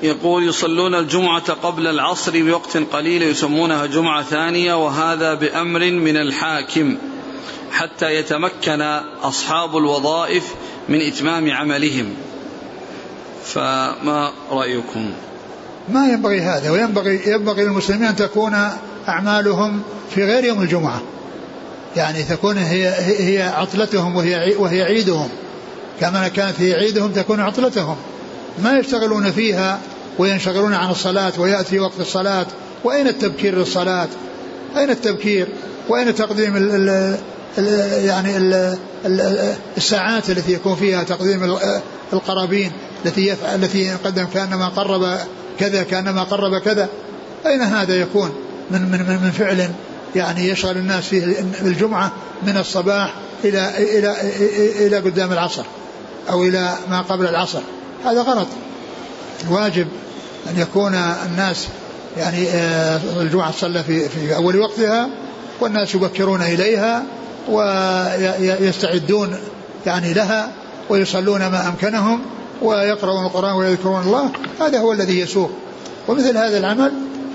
يقول يصلون الجمعة قبل العصر بوقت قليل يسمونها جمعة ثانية وهذا بأمر من الحاكم حتى يتمكن أصحاب الوظائف من إتمام عملهم. فما رأيكم؟ ما ينبغي هذا وينبغي ينبغي للمسلمين أن تكون أعمالهم في غير يوم الجمعة. يعني تكون هي هي عطلتهم وهي وهي عيدهم. كما كانت هي عيدهم تكون عطلتهم. ما يشتغلون فيها وينشغلون عن الصلاة ويأتي وقت الصلاة. وأين التبكير للصلاة؟ أين التبكير؟ وأين تقديم يعني الساعات التي يكون فيها تقديم القرابين التي يفعل التي يقدم كأنما قرب كذا كأنما قرب كذا. أين هذا يكون؟ من من من فعل يعني يشغل الناس فيه الجمعة من الصباح إلى إلى إلى قدام العصر أو إلى ما قبل العصر. هذا غلط. الواجب أن يكون الناس يعني آه، الجمعة تصلى في في أول وقتها والناس يبكرون إليها ويستعدون يعني لها ويصلون ما أمكنهم ويقرؤون القرآن ويذكرون الله هذا هو الذي يسوق. ومثل هذا العمل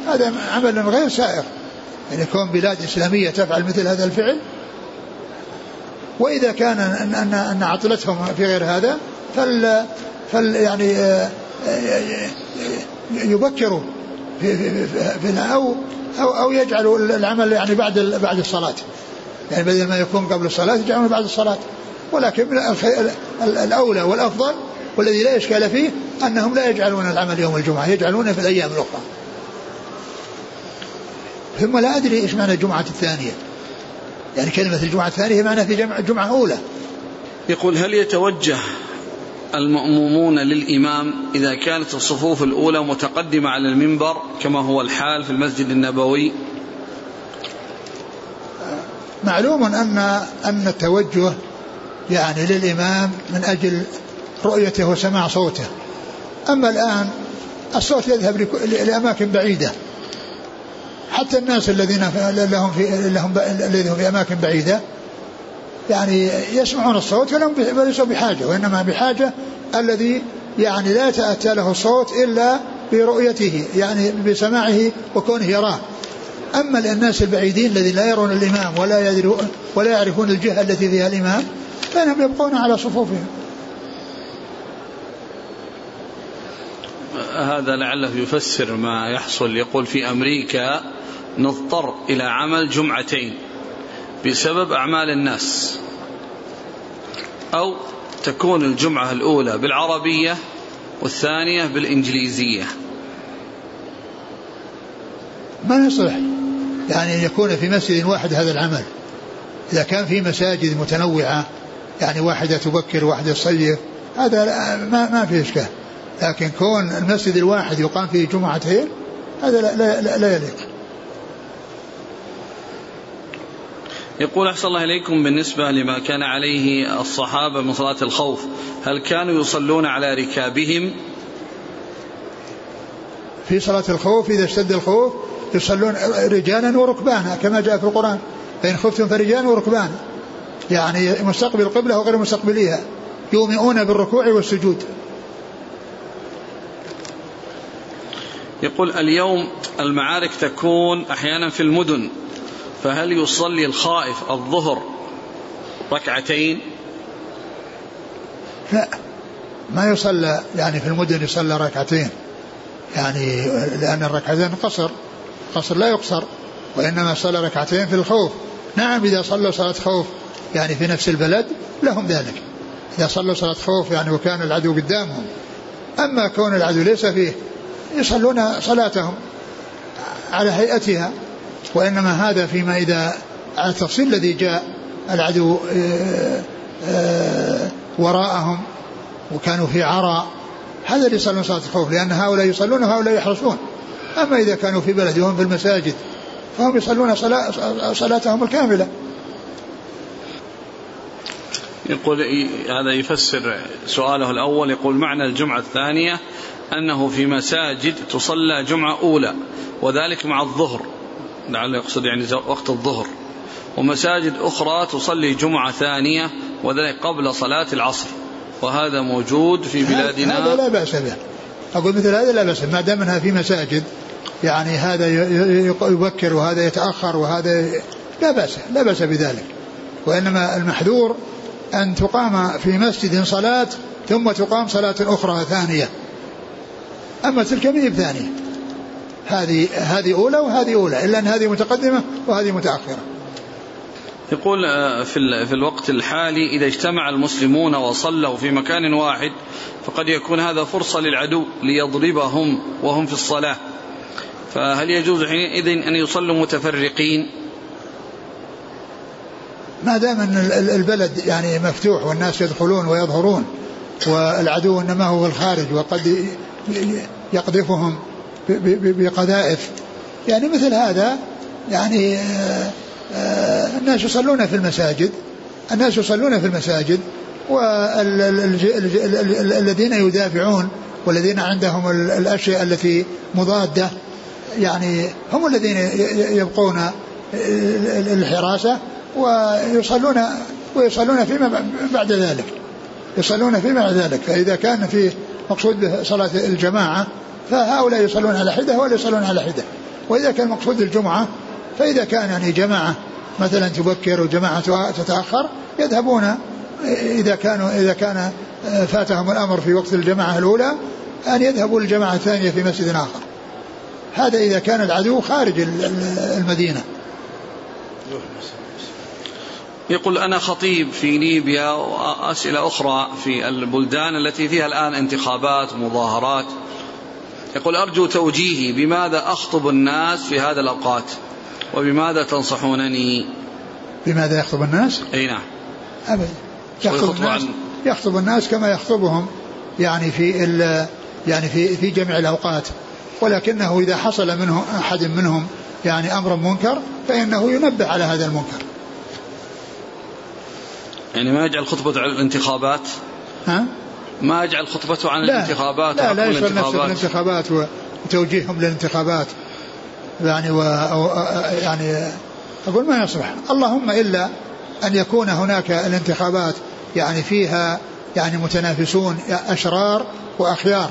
هذا عمل غير سائر. يعني كون بلاد إسلامية تفعل مثل هذا الفعل وإذا كان أن أن, أن عطلتهم في غير هذا فل, فل يعني آه، آه، يبكروا في, في, في أو أو أو يجعلوا العمل يعني بعد بعد الصلاة. يعني بدل ما يكون قبل الصلاة يجعلونه بعد الصلاة. ولكن الأولى والأفضل والذي لا إشكال فيه أنهم لا يجعلون العمل يوم الجمعة يجعلونه في الأيام الأخرى. ثم لا أدري إيش معنى الجمعة الثانية. يعني كلمة الجمعة الثانية معنى في جمع جمعة أولى. يقول هل يتوجه المأمومون للإمام إذا كانت الصفوف الأولى متقدمة على المنبر كما هو الحال في المسجد النبوي؟ معلوم أن أن التوجه يعني للإمام من أجل رؤيته وسماع صوته. أما الآن الصوت يذهب لأماكن بعيدة. حتى الناس الذين لهم في لهم الذين في أماكن بعيدة يعني يسمعون الصوت ولم ليسوا بحاجة وإنما بحاجة الذي يعني لا يتأتى له الصوت إلا برؤيته يعني بسماعه وكونه يراه. أما الناس البعيدين الذين لا يرون الإمام ولا يدرون ولا يعرفون الجهة التي فيها الإمام فإنهم يبقون على صفوفهم. هذا لعله يفسر ما يحصل. يقول في أمريكا نضطر إلى عمل جمعتين بسبب أعمال الناس. أو تكون الجمعة الأولى بالعربية والثانية بالإنجليزية. ما يصلح يعني أن يكون في مسجد واحد هذا العمل. إذا كان في مساجد متنوعة يعني واحدة تبكر واحدة تصيف هذا ما, ما في إشكال. لكن كون المسجد الواحد يقام فيه جمعتين هذا لا, لا, لا, لا يليق. يقول أحسن الله إليكم بالنسبة لما كان عليه الصحابة من صلاة الخوف هل كانوا يصلون على ركابهم؟ في صلاة الخوف إذا اشتد الخوف يصلون رجالا وركبانا كما جاء في القرآن. فإن خفتم فرجالا وركبانا. يعني مستقبل القبلة وغير مستقبليها. يومئون بالركوع والسجود. يقول اليوم المعارك تكون أحيانا في المدن فهل يصلي الخائف الظهر ركعتين؟ لا ما يصلى يعني في المدن يصلى ركعتين يعني لأن الركعتين قصر قصر لا يقصر وإنما صلى ركعتين في الخوف. نعم إذا صلوا صلاة خوف يعني في نفس البلد لهم ذلك. إذا صلوا صلاة خوف يعني وكان العدو قدامهم. أما كون العدو ليس فيه يصلون صلاتهم على هيئتها وإنما هذا فيما إذا على التفصيل الذي جاء العدو آه، آه، وراءهم وكانوا في عرى هذا اللي يصلون صلاة الخوف لأن هؤلاء يصلون وهؤلاء يحرسون أما إذا كانوا في بلدهم في المساجد فهم يصلون صلاة صلاتهم الكاملة. يقول هذا يفسر سؤاله الأول يقول معنى الجمعة الثانية أنه في مساجد تصلى جمعة أولى وذلك مع الظهر. لعله يقصد يعني وقت الظهر. ومساجد أخرى تصلي جمعة ثانية وذلك قبل صلاة العصر. وهذا موجود في بلادنا. هذا لا بأس به. أقول مثل هذا لا بأس ما دام أنها في مساجد يعني هذا يبكر وهذا يتأخر وهذا لا بأس لا بأس بذلك. وإنما المحذور أن تقام في مسجد صلاة ثم تقام صلاة أخرى ثانية. أما تلك ما ثانية هذه هذه أولى وهذه أولى إلا أن هذه متقدمة وهذه متأخرة. يقول آه، في في الوقت الحالي إذا اجتمع المسلمون وصلوا في مكان واحد فقد يكون هذا فرصة للعدو ليضربهم وهم في الصلاة. فهل يجوز حينئذ أن يصلوا متفرقين؟ ما دام أن البلد يعني مفتوح والناس يدخلون ويظهرون والعدو إنما هو الخارج وقد يقذفهم بقذائف. يعني مثل هذا يعني آه، آه، الناس يصلون في المساجد الناس يصلون في المساجد والذين يدافعون والذين عندهم الأشياء التي مضادة يعني هم الذين يبقون الحراسة ويصلون ويصلون فيما بعد ذلك. يصلون فيما بعد ذلك. فإذا كان في مقصود صلاة الجماعة فهؤلاء يصلون على حدة ولا يصلون على حدة. وإذا كان مقصود الجمعة فإذا كان يعني جماعة مثلا تبكر وجماعة تتأخر يذهبون إذا كانوا إذا كان فاتهم الأمر في وقت الجماعة الأولى أن يذهبوا للجماعة الثانية في مسجد آخر. هذا إذا كان العدو خارج المدينة. يقول أنا خطيب في ليبيا وأسئلة أخرى في البلدان التي فيها الآن انتخابات ومظاهرات يقول أرجو توجيهي بماذا أخطب الناس في هذا الأوقات وبماذا تنصحونني؟ بماذا يخطب الناس؟ أي نعم. أبدا. يخطب الناس يخطب الناس كما يخطبهم يعني في يعني في في جميع الأوقات. ولكنه إذا حصل منه أحد منهم يعني أمر منكر فإنه ينبه على هذا المنكر. يعني ما يجعل خطبته على الانتخابات؟ ها؟ ما يجعل خطبته عن لا. الانتخابات لا لا يشغل نفسه بالانتخابات وتوجيههم للانتخابات. يعني و يعني أقول ما يصلح. اللهم إلا أن يكون هناك الانتخابات يعني فيها يعني متنافسون أشرار وأخيار.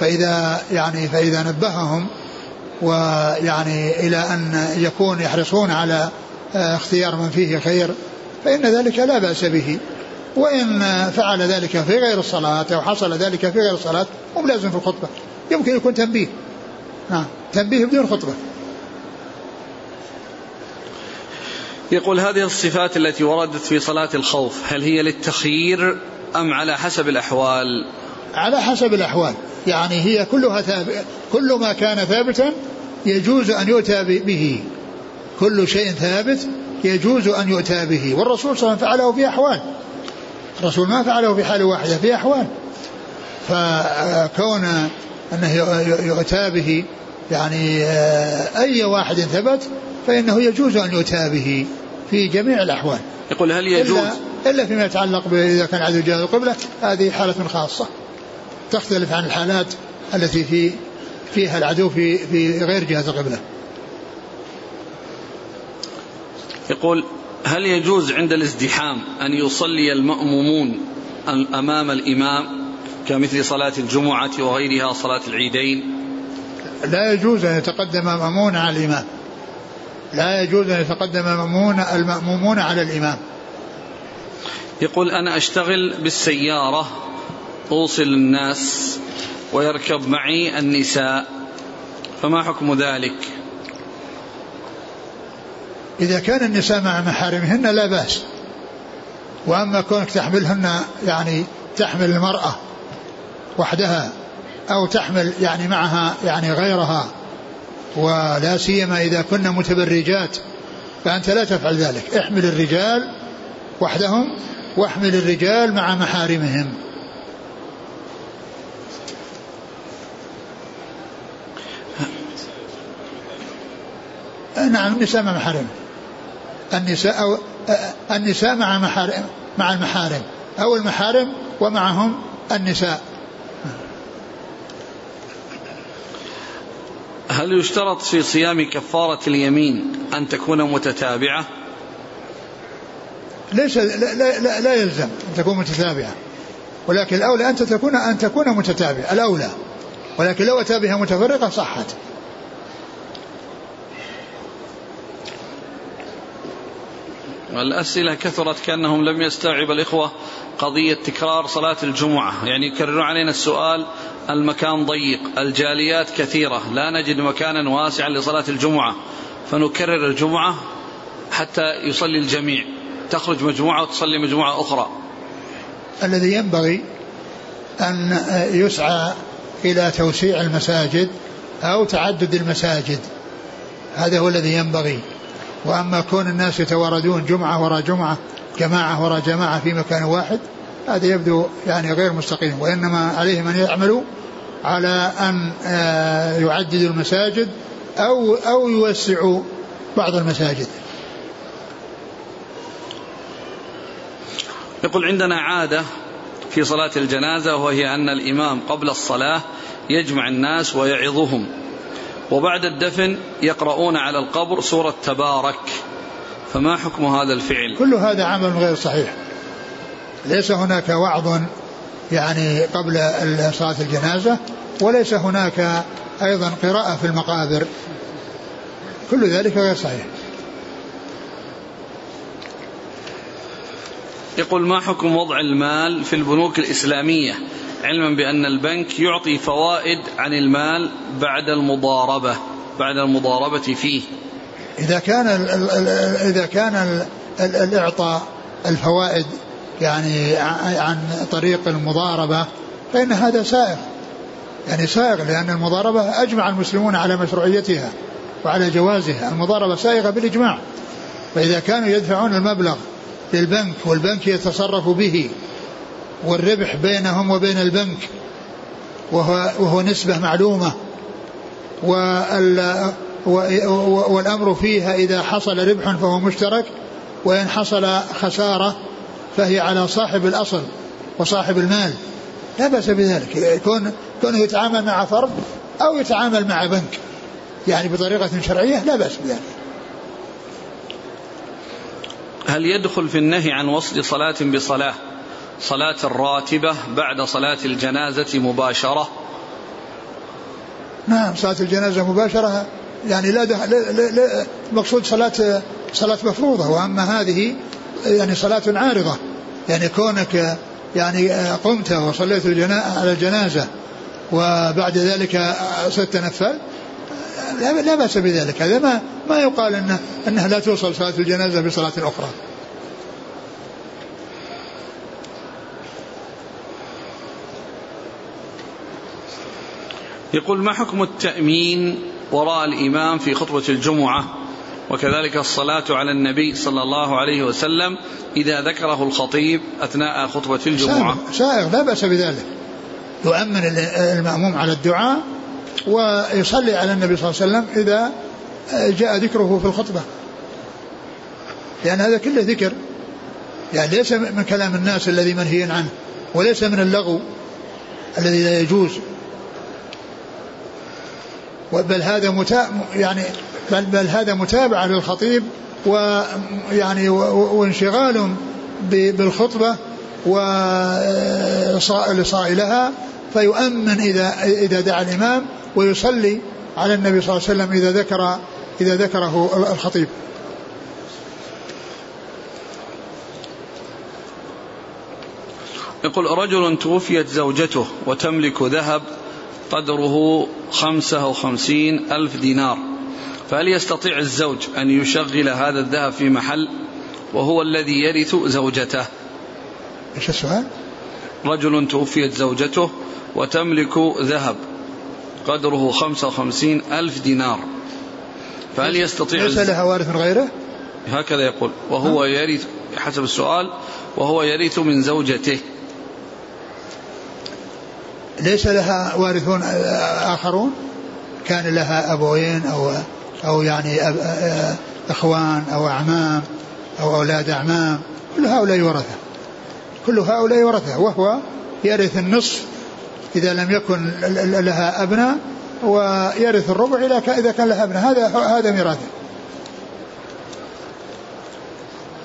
فإذا يعني فإذا نبههم ويعني إلى أن يكون يحرصون على آه، اختيار من فيه خير فإن ذلك لا بأس به. وإن فعل ذلك في غير الصلاة أو حصل ذلك في غير الصلاة مو لازم في الخطبة. يمكن يكون تنبيه. نعم تنبيه بدون خطبة. يقول هذه الصفات التي وردت في صلاة الخوف هل هي للتخيير أم على حسب الأحوال؟ على حسب الأحوال. يعني هي كلها ثابت كل ما كان ثابتا يجوز أن يؤتى به. كل شيء ثابت يجوز أن يؤتى به والرسول صلى الله عليه وسلم فعله في أحوال. الرسول ما فعله في حال واحدة في أحوال. فكون أنه يؤتى به يعني آه، أي واحد ثبت فإنه يجوز أن يؤتى به في جميع الأحوال. يقول هل يجوز؟ إلا, إلا فيما يتعلق إذا كان عدو جهة القبلة هذه حالة خاصة. تختلف عن الحالات التي في فيها العدو في في غير جهة القبلة. يقول هل يجوز عند الازدحام أن يصلي المأمومون أمام الإمام كمثل صلاة الجمعة وغيرها صلاة العيدين؟ لا يجوز أن يتقدم مأمون على الإمام. لا يجوز أن يتقدم المأمون المأمومون على الإمام. يقول أنا أشتغل بالسيارة أوصل الناس ويركب معي النساء فما حكم ذلك؟ إذا كان النساء مع محارمهن لا بأس. وأما كونك تحملهن يعني تحمل المرأة وحدها أو تحمل يعني معها يعني غيرها ولا سيما إذا كنا متبرجات فأنت لا تفعل ذلك. احمل الرجال وحدهم واحمل الرجال مع محارمهم. نعم النساء مع محارم النساء أو النساء مع محارم مع المحارم. أو المحارم ومعهم النساء. هل يشترط في صيام كفارة اليمين أن تكون متتابعة؟ ليس لا, لا, لا يلزم أن تكون متتابعة. ولكن الأولى أن تكون أن تكون متتابعة. الأولى. ولكن لو أتى بها متفرقة صحت. الأسئلة كثرت كأنهم لم يستوعب الإخوة قضية تكرار صلاة الجمعة. يعني يكررون علينا السؤال المكان ضيق الجاليات كثيرة لا نجد مكانا واسعا لصلاة الجمعة. فنكرر الجمعة حتى يصلي الجميع. تخرج مجموعة وتصلي مجموعة أخرى. الذي ينبغي أن يسعى إلى توسيع المساجد أو تعدد المساجد. هذا هو الذي ينبغي. وأما كون الناس يتواردون جمعة وراء جمعة جماعة وراء جماعة في مكان واحد هذا يبدو يعني غير مستقيم وإنما عليهم أن يعملوا على أن آه، يعددوا المساجد أو أو يوسعوا بعض المساجد. يقول عندنا عادة في صلاة الجنازة وهي أن الإمام قبل الصلاة يجمع الناس ويعظهم. وبعد الدفن يقرؤون على القبر سورة تبارك. فما حكم هذا الفعل؟ كل هذا عمل غير صحيح. ليس هناك وعظ يعني قبل صلاة الجنازة وليس هناك أيضا قراءة في المقابر. كل ذلك غير صحيح. يقول ما حكم وضع المال في البنوك الإسلامية؟ علما بأن البنك يعطي فوائد عن المال بعد المضاربة بعد المضاربة فيه. إذا كان إذا كان الإعطاء الفوائد يعني عن طريق المضاربة فإن هذا سائغ. يعني سائغ لأن المضاربة أجمع المسلمون على مشروعيتها وعلى جوازها. المضاربة سائغة بالإجماع. فإذا كانوا يدفعون المبلغ للبنك والبنك يتصرف به والربح بينهم وبين البنك وهو, وهو نسبة معلومة. والأمر فيها إذا حصل ربح فهو مشترك وإن حصل خسارة فهي على صاحب الأصل وصاحب المال. لا بأس بذلك. يكون كونه يتعامل مع فرد أو يتعامل مع بنك يعني بطريقة شرعية لا بأس بذلك. هل يدخل في النهي عن وصل صلاة بصلاة؟ صلاة الراتبة بعد صلاة الجنازة مباشرة. نعم صلاة الجنازة مباشرة. يعني لا, ده لا, لا, لا مقصود صلاة صلاة مفروضة وأما هذه يعني صلاة عارضة. يعني كونك يعني قمت وصليت على الجنازة وبعد ذلك ستنفل لا, لا بأس بذلك. هذا ما ما يقال انه إنها لا توصل صلاة الجنازة بصلاة أخرى. يقول ما حكم التأمين وراء الإمام في خطبة الجمعة؟ وكذلك الصلاة على النبي صلى الله عليه وسلم إذا ذكره الخطيب أثناء خطبة الجمعة. سائغ لا بأس بذلك. يؤمن المأموم على الدعاء ويصلي على النبي صلى الله عليه وسلم إذا جاء ذكره في الخطبة. لأن هذا كله ذكر. يعني ليس من كلام الناس الذي منهي عنه وليس من اللغو الذي لا يجوز. بل هذا متا يعني بل, بل هذا متابعة للخطيب ويعني وانشغال بالخطبة ولصائلها فيؤمن إذا إذا دعا الإمام ويصلي على النبي صلى الله عليه وسلم إذا ذكر إذا ذكره الخطيب. يقول رجل توفيت زوجته وتملك ذهب قدره خمسة وخمسين ألف دينار. فهل يستطيع الزوج أن يشغل هذا الذهب في محل وهو الذي يرث زوجته؟ إيش السؤال؟ رجل توفيت زوجته وتملك ذهب قدره خمسة وخمسين ألف دينار. فهل يستطيع ليس لها وارث من غيره؟ هكذا يقول. وهو يرث حسب السؤال وهو يرث من زوجته. ليس لها وارثون آخرون؟ كان لها أبوين أو أو يعني إخوان أو أعمام أو أولاد أعمام. كل هؤلاء ورثة. كل هؤلاء ورثة. وهو يرث النصف إذا لم يكن لها أبناء ويرث الربع إذا كان لها أبناء. هذا هذا ميراثه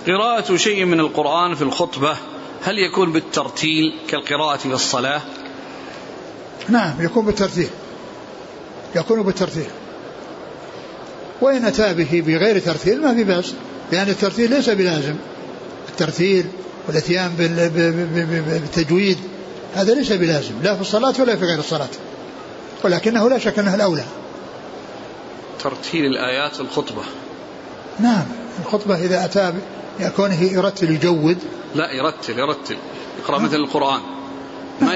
قراءة شيء من القرآن في الخطبة هل يكون بالترتيل كالقراءة في الصلاة؟ نعم يكون بالترتيل يكون بالترتيل وإن أتى به بغير ترتيل ما في بأس لأن الترتيل ليس بلازم. الترتيل والإتيان بالتجويد هذا ليس بلازم لا في الصلاة ولا في غير الصلاة. ولكنه لا شك أنه الأولى. ترتيل الآيات الخطبة. نعم الخطبة إذا أتى كونه يرتل يجود لا يرتل يرتل. يقرأ مثل القرآن. ما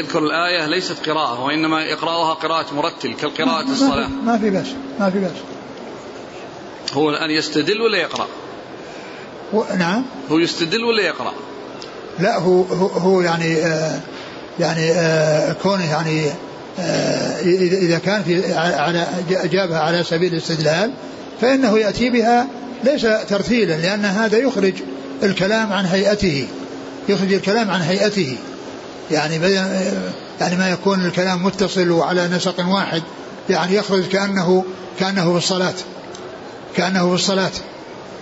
يذكر الآية ليست قراءة وإنما يقرأها قراءة مرتل كالقراءة الصلاة. ما في بأس ما في بأس. هو الآن يستدل ولا يقرأ؟ و... نعم. هو يستدل ولا يقرأ؟ لا هو هو, هو يعني آه يعني آه كونه يعني آه إذا كان في على جابها على سبيل الاستدلال فإنه يأتي بها ليس ترتيلا لأن هذا يخرج الكلام عن هيئته يخرج الكلام عن هيئته. يعني يعني ما يكون الكلام متصل وعلى نسق واحد يعني يخرج كأنه كأنه في الصلاة كأنه في الصلاة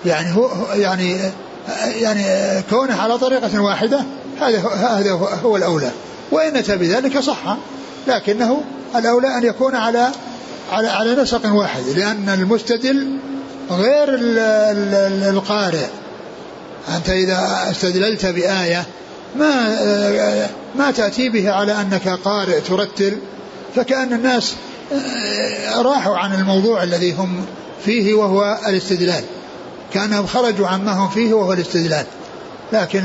يعني هو يعني يعني كونه على طريقة واحدة هذا هذا هو الأولى. وإن أتى بذلك صح لكنه الأولى أن يكون على على على نسق واحد لأن المستدل غير القارئ. أنت إذا استدللت بآية ما ما تأتي به على أنك قارئ ترتل فكأن الناس راحوا عن الموضوع الذي هم فيه وهو الاستدلال. كأنهم خرجوا عما هم فيه وهو الاستدلال. لكن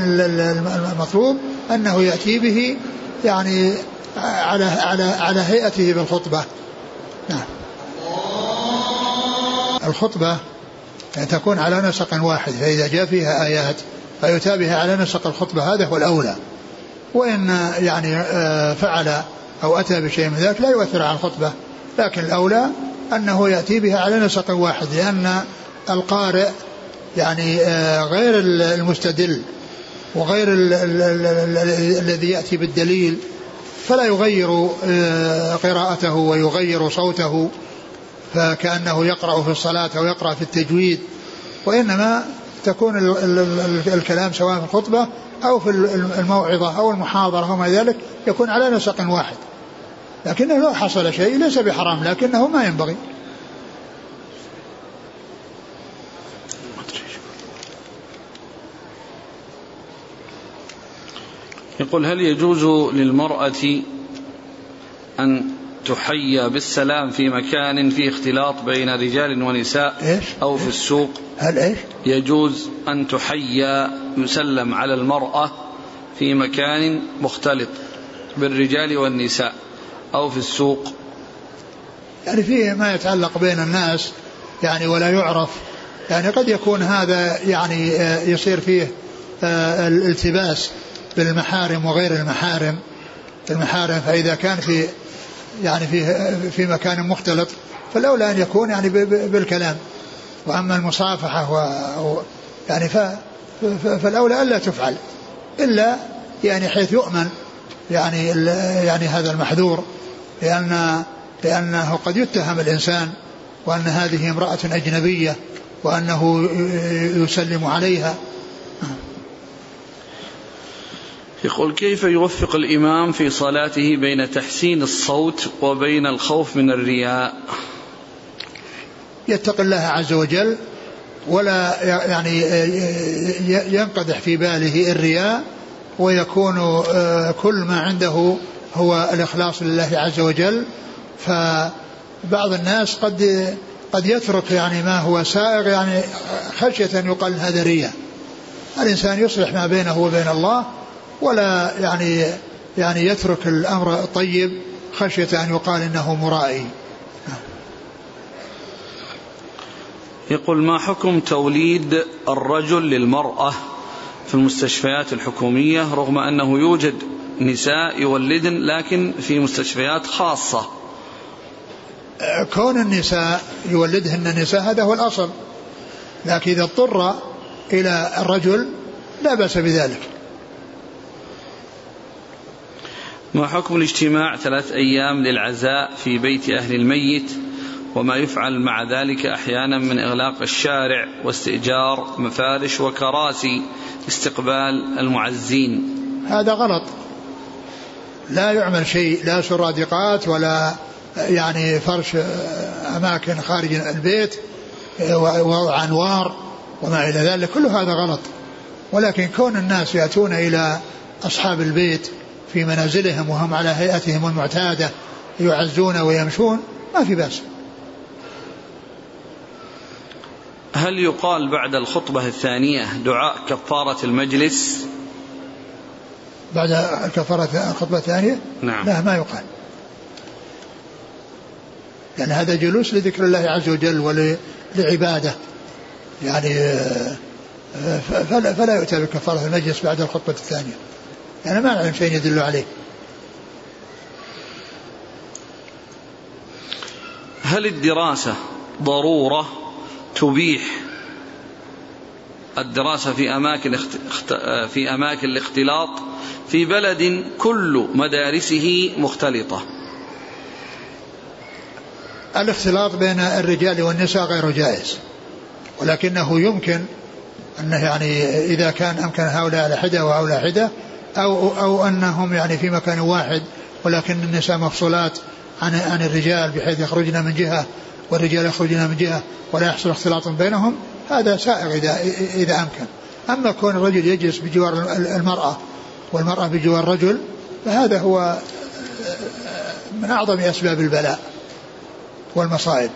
المطلوب أنه يأتي به يعني على على على هيئته بالخطبة. نعم. الخطبة تكون على نسق واحد فإذا جاء فيها آيات فيتابها على نسق الخطبة هذا هو الأولى. وإن يعني آه، فعل أو أتى بشيء من ذلك لا يؤثر على الخطبة. لكن الأولى أنه يأتي بها على نسق واحد لأن القارئ يعني آه، غير المستدل وغير الذي يأتي بالدليل فلا يغير آه، قراءته ويغير صوته فكأنه يقرأ في الصلاة أو يقرأ في التجويد. وإنما تكون الكلام سواء في الخطبة أو في الموعظة أو المحاضرة أو ما ذلك يكون على نسق واحد. لكنه لو حصل شيء ليس بحرام لكنه ما ينبغي. يقول هل يجوز للمرأة أن تحيى بالسلام في مكان فيه اختلاط بين رجال ونساء إيش؟ أو في السوق هل إيش؟ يجوز أن تحيى يسلم على المرأة في مكان مختلط بالرجال والنساء أو في السوق يعني فيه ما يتعلق بين الناس يعني ولا يعرف يعني قد يكون هذا يعني آه، يصير فيه آه، الالتباس بالمحارم وغير المحارم المحارم فإذا كان في يعني في في مكان مختلط فالأولى أن يكون يعني بالكلام. وأما المصافحة و يعني ف فالأولى ألا تفعل. إلا يعني حيث يؤمن يعني يعني هذا المحذور لأن لأنه قد يتهم الإنسان وأن هذه امرأة أجنبية وأنه يسلم عليها يقول كيف يوفق الإمام في صلاته بين تحسين الصوت وبين الخوف من الرياء؟ يتقي الله عز وجل ولا يعني ينقدح في باله الرياء ويكون آه، كل ما عنده هو الإخلاص لله عز وجل. فبعض الناس قد قد يترك يعني ما هو سائغ يعني خشية أن يقال هذا رياء. الإنسان يصلح ما بينه وبين الله ولا يعني يعني يترك الأمر الطيب خشية أن يقال إنه مرائي. يقول ما حكم توليد الرجل للمرأة في المستشفيات الحكومية رغم أنه يوجد نساء يولدن لكن في مستشفيات خاصة؟ كون النساء يولدهن النساء هذا هو الأصل. لكن إذا اضطر إلى الرجل لا بأس بذلك. ما حكم الاجتماع ثلاث أيام للعزاء في بيت أهل الميت وما يفعل مع ذلك أحيانا من إغلاق الشارع واستئجار مفارش وكراسي استقبال المعزين؟ هذا غلط. لا يعمل شيء لا سرادقات ولا يعني فرش أماكن خارج البيت ووضع أنوار وما إلى ذلك كل هذا غلط. ولكن كون الناس يأتون إلى أصحاب البيت في منازلهم وهم على هيئتهم المعتادة يعزون ويمشون ما في بأس. هل يقال بعد الخطبة الثانية دعاء كفارة المجلس؟ بعد كفارة الخطبة الثانية؟ نعم. لا ما يقال. لأن هذا جلوس لذكر الله عز وجل ولعبادة يعني فلا, فلا يؤتى بكفارة المجلس بعد الخطبة الثانية. يعني ما نعلم شيء يدل عليه. هل الدراسة ضرورة تبيح الدراسة في أماكن في أماكن الاختلاط؟ في بلد كل مدارسه مختلطة. الاختلاط بين الرجال والنساء غير جائز. ولكنه يمكن أنه يعني إذا كان أمكن هؤلاء على حدة وهؤلاء حدة أو, أو أنهم يعني في مكان واحد ولكن النساء مفصولات عن عن الرجال بحيث يخرجن من جهة والرجال يخرجون من جهة ولا يحصل اختلاط بينهم هذا سائغ إذا إذا أمكن. أما كون الرجل يجلس بجوار المرأة والمرأة بجوار الرجل فهذا هو من أعظم أسباب البلاء والمصائب.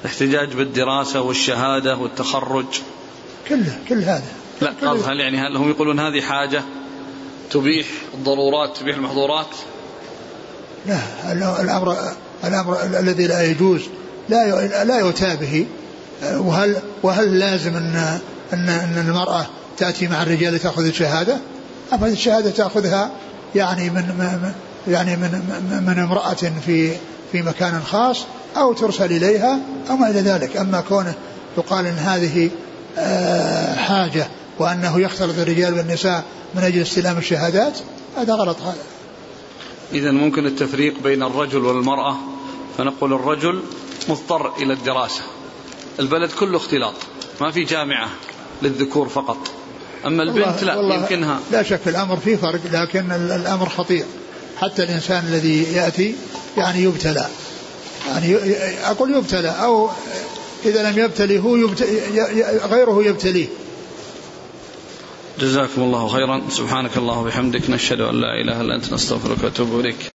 الاحتجاج بالدراسة والشهادة والتخرج. كله كل هذا. لا قال هل يعني هل هم يقولون هذه حاجة تبيح الضرورات تبيح المحظورات؟ لا الأمر الأمر الذي لا يجوز لا لا يؤتى به وهل وهل لازم أن أن أن المرأة تأتي مع الرجال لتأخذ الشهادة؟ أما الشهادة تأخذها يعني من يعني من من امرأة في في مكان خاص أو ترسل إليها أو ما إلى ذلك، أما كونه يقال إن هذه آه، وأنه يختلط الرجال والنساء من أجل استلام الشهادات هذا غلط هذا. اذا ممكن التفريق بين الرجل والمرأة فنقول الرجل مضطر إلى الدراسة. البلد كله اختلاط ما في جامعة للذكور فقط. أما البنت لا والله يمكنها. لا شك الأمر فيه فرق لكن الأمر خطير. حتى الإنسان الذي يأتي يعني يبتلى. يعني أقول يبتلى أو إذا لم يبتلي هو يبتلي غيره يبتليه. جزاكم الله خيرا. سبحانك الله وبحمدك نشهد أن لا إله إلا أنت نستغفرك ونتوب إليك.